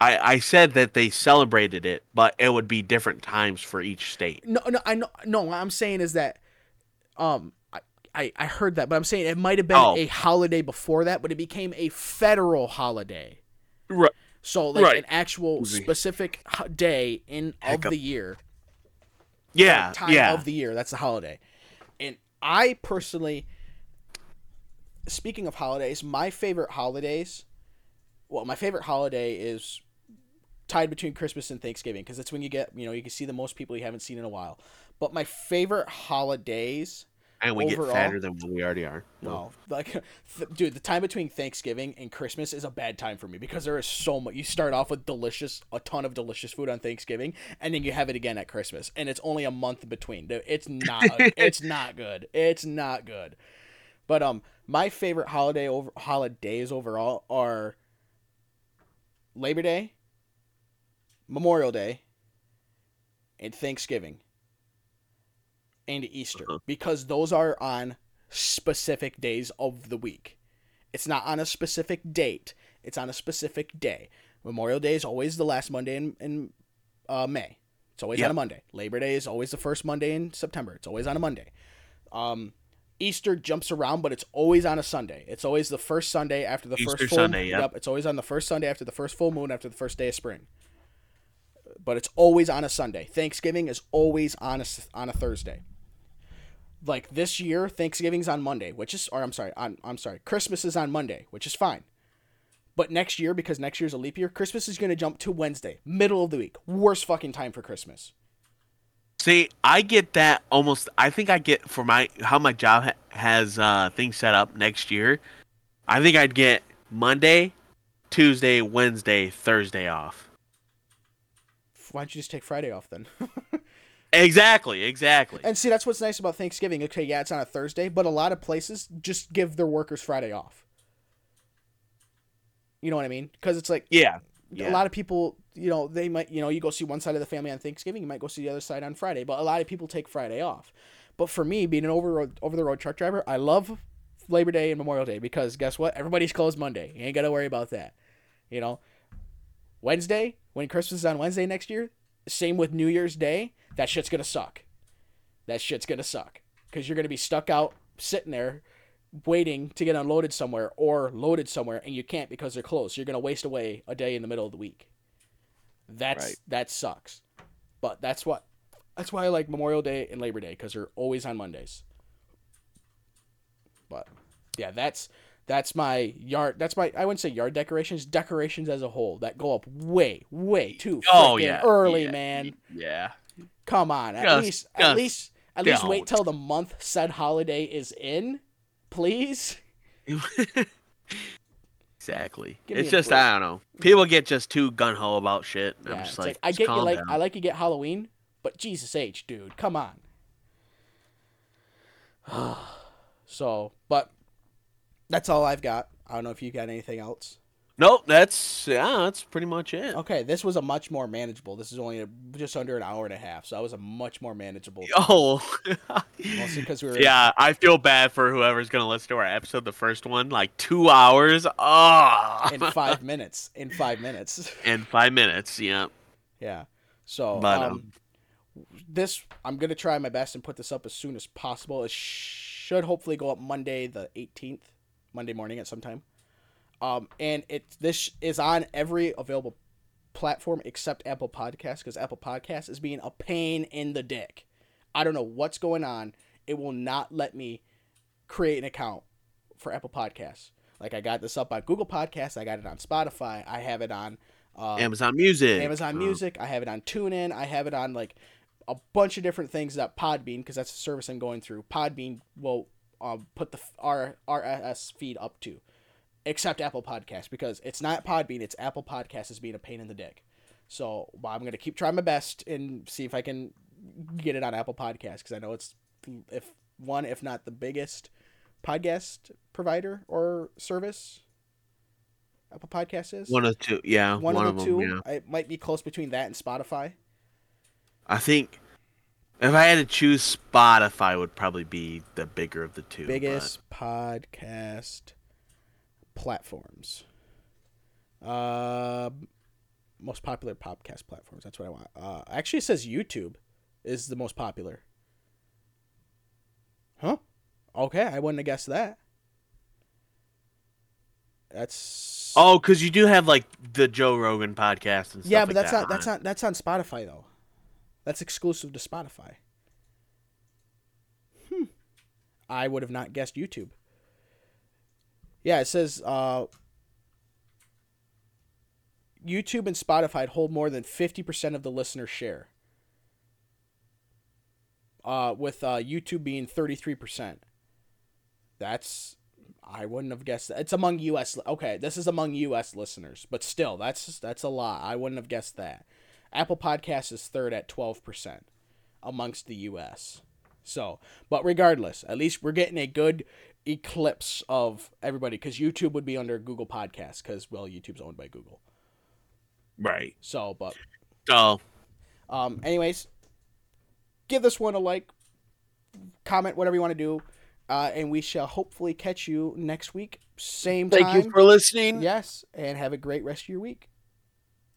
I, I said that they celebrated it, but it would be different times for each state. No, no, I know. No, what I'm saying is that, um, I, I, I heard that, but I'm saying it might have been Oh. a holiday before that, but it became a federal holiday. Right. So like Right. an actual Excuse specific day in of Hiccup. the year, Yeah. time yeah. of the year. That's the holiday. And I personally, speaking of holidays, my favorite holidays, well, my favorite holiday is tied between Christmas and Thanksgiving because it's when you get, you know, you can see the most people you haven't seen in a while. But my favorite holidays, and we overall- get fatter than what we already are. well, like, [laughs] th- dude, the time between Thanksgiving and Christmas is a bad time for me because there is so much. You start off with delicious, a ton of delicious food on Thanksgiving, and then you have it again at Christmas, and it's only a month between. It's not. [laughs] it's not good. It's not good. But um, my favorite holiday over holidays overall are Labor Day, Memorial Day, and Thanksgiving, and Easter Uh-huh. because those are on specific days of the week. It's not on a specific date. It's on a specific day. Memorial Day is always the last Monday in, in uh, May. It's always on a Monday. Labor Day is always the first Monday in September. It's always on a Monday. Um, Easter jumps around, but it's always on a Sunday. It's always the first Sunday after the Easter first full Sunday, yep. It's always on the first Sunday after the first full moon after the first day of spring. But it's always on a Sunday. Thanksgiving is always on a on a Thursday. Like this year, Thanksgiving's on Monday, which is or I'm sorry, I'm sorry, Christmas is on Monday, which is fine. But next year, because next year's a leap year, Christmas is gonna jump to Wednesday, middle of the week. Worst fucking time for Christmas. See, I get that almost. I think I get for my how my job ha- has uh, things set up next year. I think I'd get Monday, Tuesday, Wednesday, Thursday off. Why don't you just take Friday off then? [laughs] Exactly, exactly. And see, that's what's nice about Thanksgiving. Okay, yeah, it's on a Thursday, but a lot of places just give their workers Friday off. You know what I mean? Because it's like yeah, a lot of people, you know, they might, you know, you go see one side of the family on Thanksgiving, you might go see the other side on Friday, but a lot of people take Friday off. But for me, being an over over the road truck driver, I love Labor Day and Memorial Day because guess what? Everybody's closed Monday. You ain't got to worry about that. You know, Wednesday when Christmas is on Wednesday next year, same with New Year's Day. That shit's gonna suck. That shit's gonna suck because you're gonna be stuck out sitting there waiting to get unloaded somewhere or loaded somewhere and you can't because they're closed. You're gonna waste away a day in the middle of the week. That's Right. that sucks. But that's what that's why I like Memorial Day and Labor Day because they're always on Mondays. But yeah, that's that's my yard. That's my I wouldn't say yard decorations, decorations as a whole that go up way, way too Oh, yeah, early, yeah, man. Yeah. Come on, at Just- least at just least at least wait don't. till the month said holiday is in, please. [laughs] exactly. Give It's just break. I don't know. People get just too gun ho about shit. Yeah, I'm just like, like, I get you like down. I like you get Halloween, but Jesus H, dude, come on. [sighs] so, but that's all I've got. I don't know if you got anything else. Nope, that's yeah, that's pretty much it. Okay, this was a much more manageable. This is only a, just under an hour and a half, so that was a much more manageable. [laughs] Oh, Mostly because we were yeah. I feel bad for whoever's gonna listen to our episode, the first one, like two hours. Oh, in five minutes. In five minutes. [laughs] in five minutes. Yeah, Yeah. So But, um, um, this I'm gonna try my best and put this up as soon as possible. It should hopefully go up Monday the 18th, Monday morning at some time. Um, and it this is on every available platform except Apple Podcasts because Apple Podcasts is being a pain in the dick. I don't know what's going on. It will not let me create an account for Apple Podcasts. Like I got this up on Google Podcasts, I got it on Spotify, I have it on uh, Amazon Music. Amazon uh, Music. I have it on TuneIn. I have it on like a bunch of different things that Podbean, because that's the service I'm going through. Podbean will um, put the f- R- RSS feed up to, except Apple Podcasts, because it's not Podbean, it's Apple Podcasts is being a pain in the dick. So well, I'm gonna keep trying my best and see if I can get it on Apple Podcasts, because I know it's if one, if not the biggest podcast provider or service. Apple Podcasts is One of two. Yeah, one, one, of the two. Yeah. It might be close between that and Spotify. I think if I had to choose, Spotify would probably be the bigger of the two. but- Biggest podcast platforms. Uh, most popular podcast platforms. That's what I want. Uh, actually, it says YouTube is the most popular. Huh? Okay, I wouldn't have guessed that. That's Oh, because you do have like the Joe Rogan podcast and stuff. yeah, like but that's that not that's not that's on Spotify though. That's exclusive to Spotify. Hmm. I would have not guessed YouTube. Yeah, it says uh, YouTube and Spotify hold more than fifty percent of the listener share. Uh, with uh, YouTube being thirty three percent. That's I wouldn't have guessed that. It's among U.S. Okay, this is among U.S. listeners, but still, that's that's a lot. I wouldn't have guessed that. Apple Podcasts is third at twelve percent amongst the U.S. So, but regardless, at least we're getting a good eclipse of everybody because YouTube would be under Google Podcasts because well, YouTube's owned by Google. right. So, but So um, anyways, give this one a like, comment, whatever you want to do, uh, and we shall hopefully catch you next week, same time. thank you for listening. Yes, and have a great rest of your week.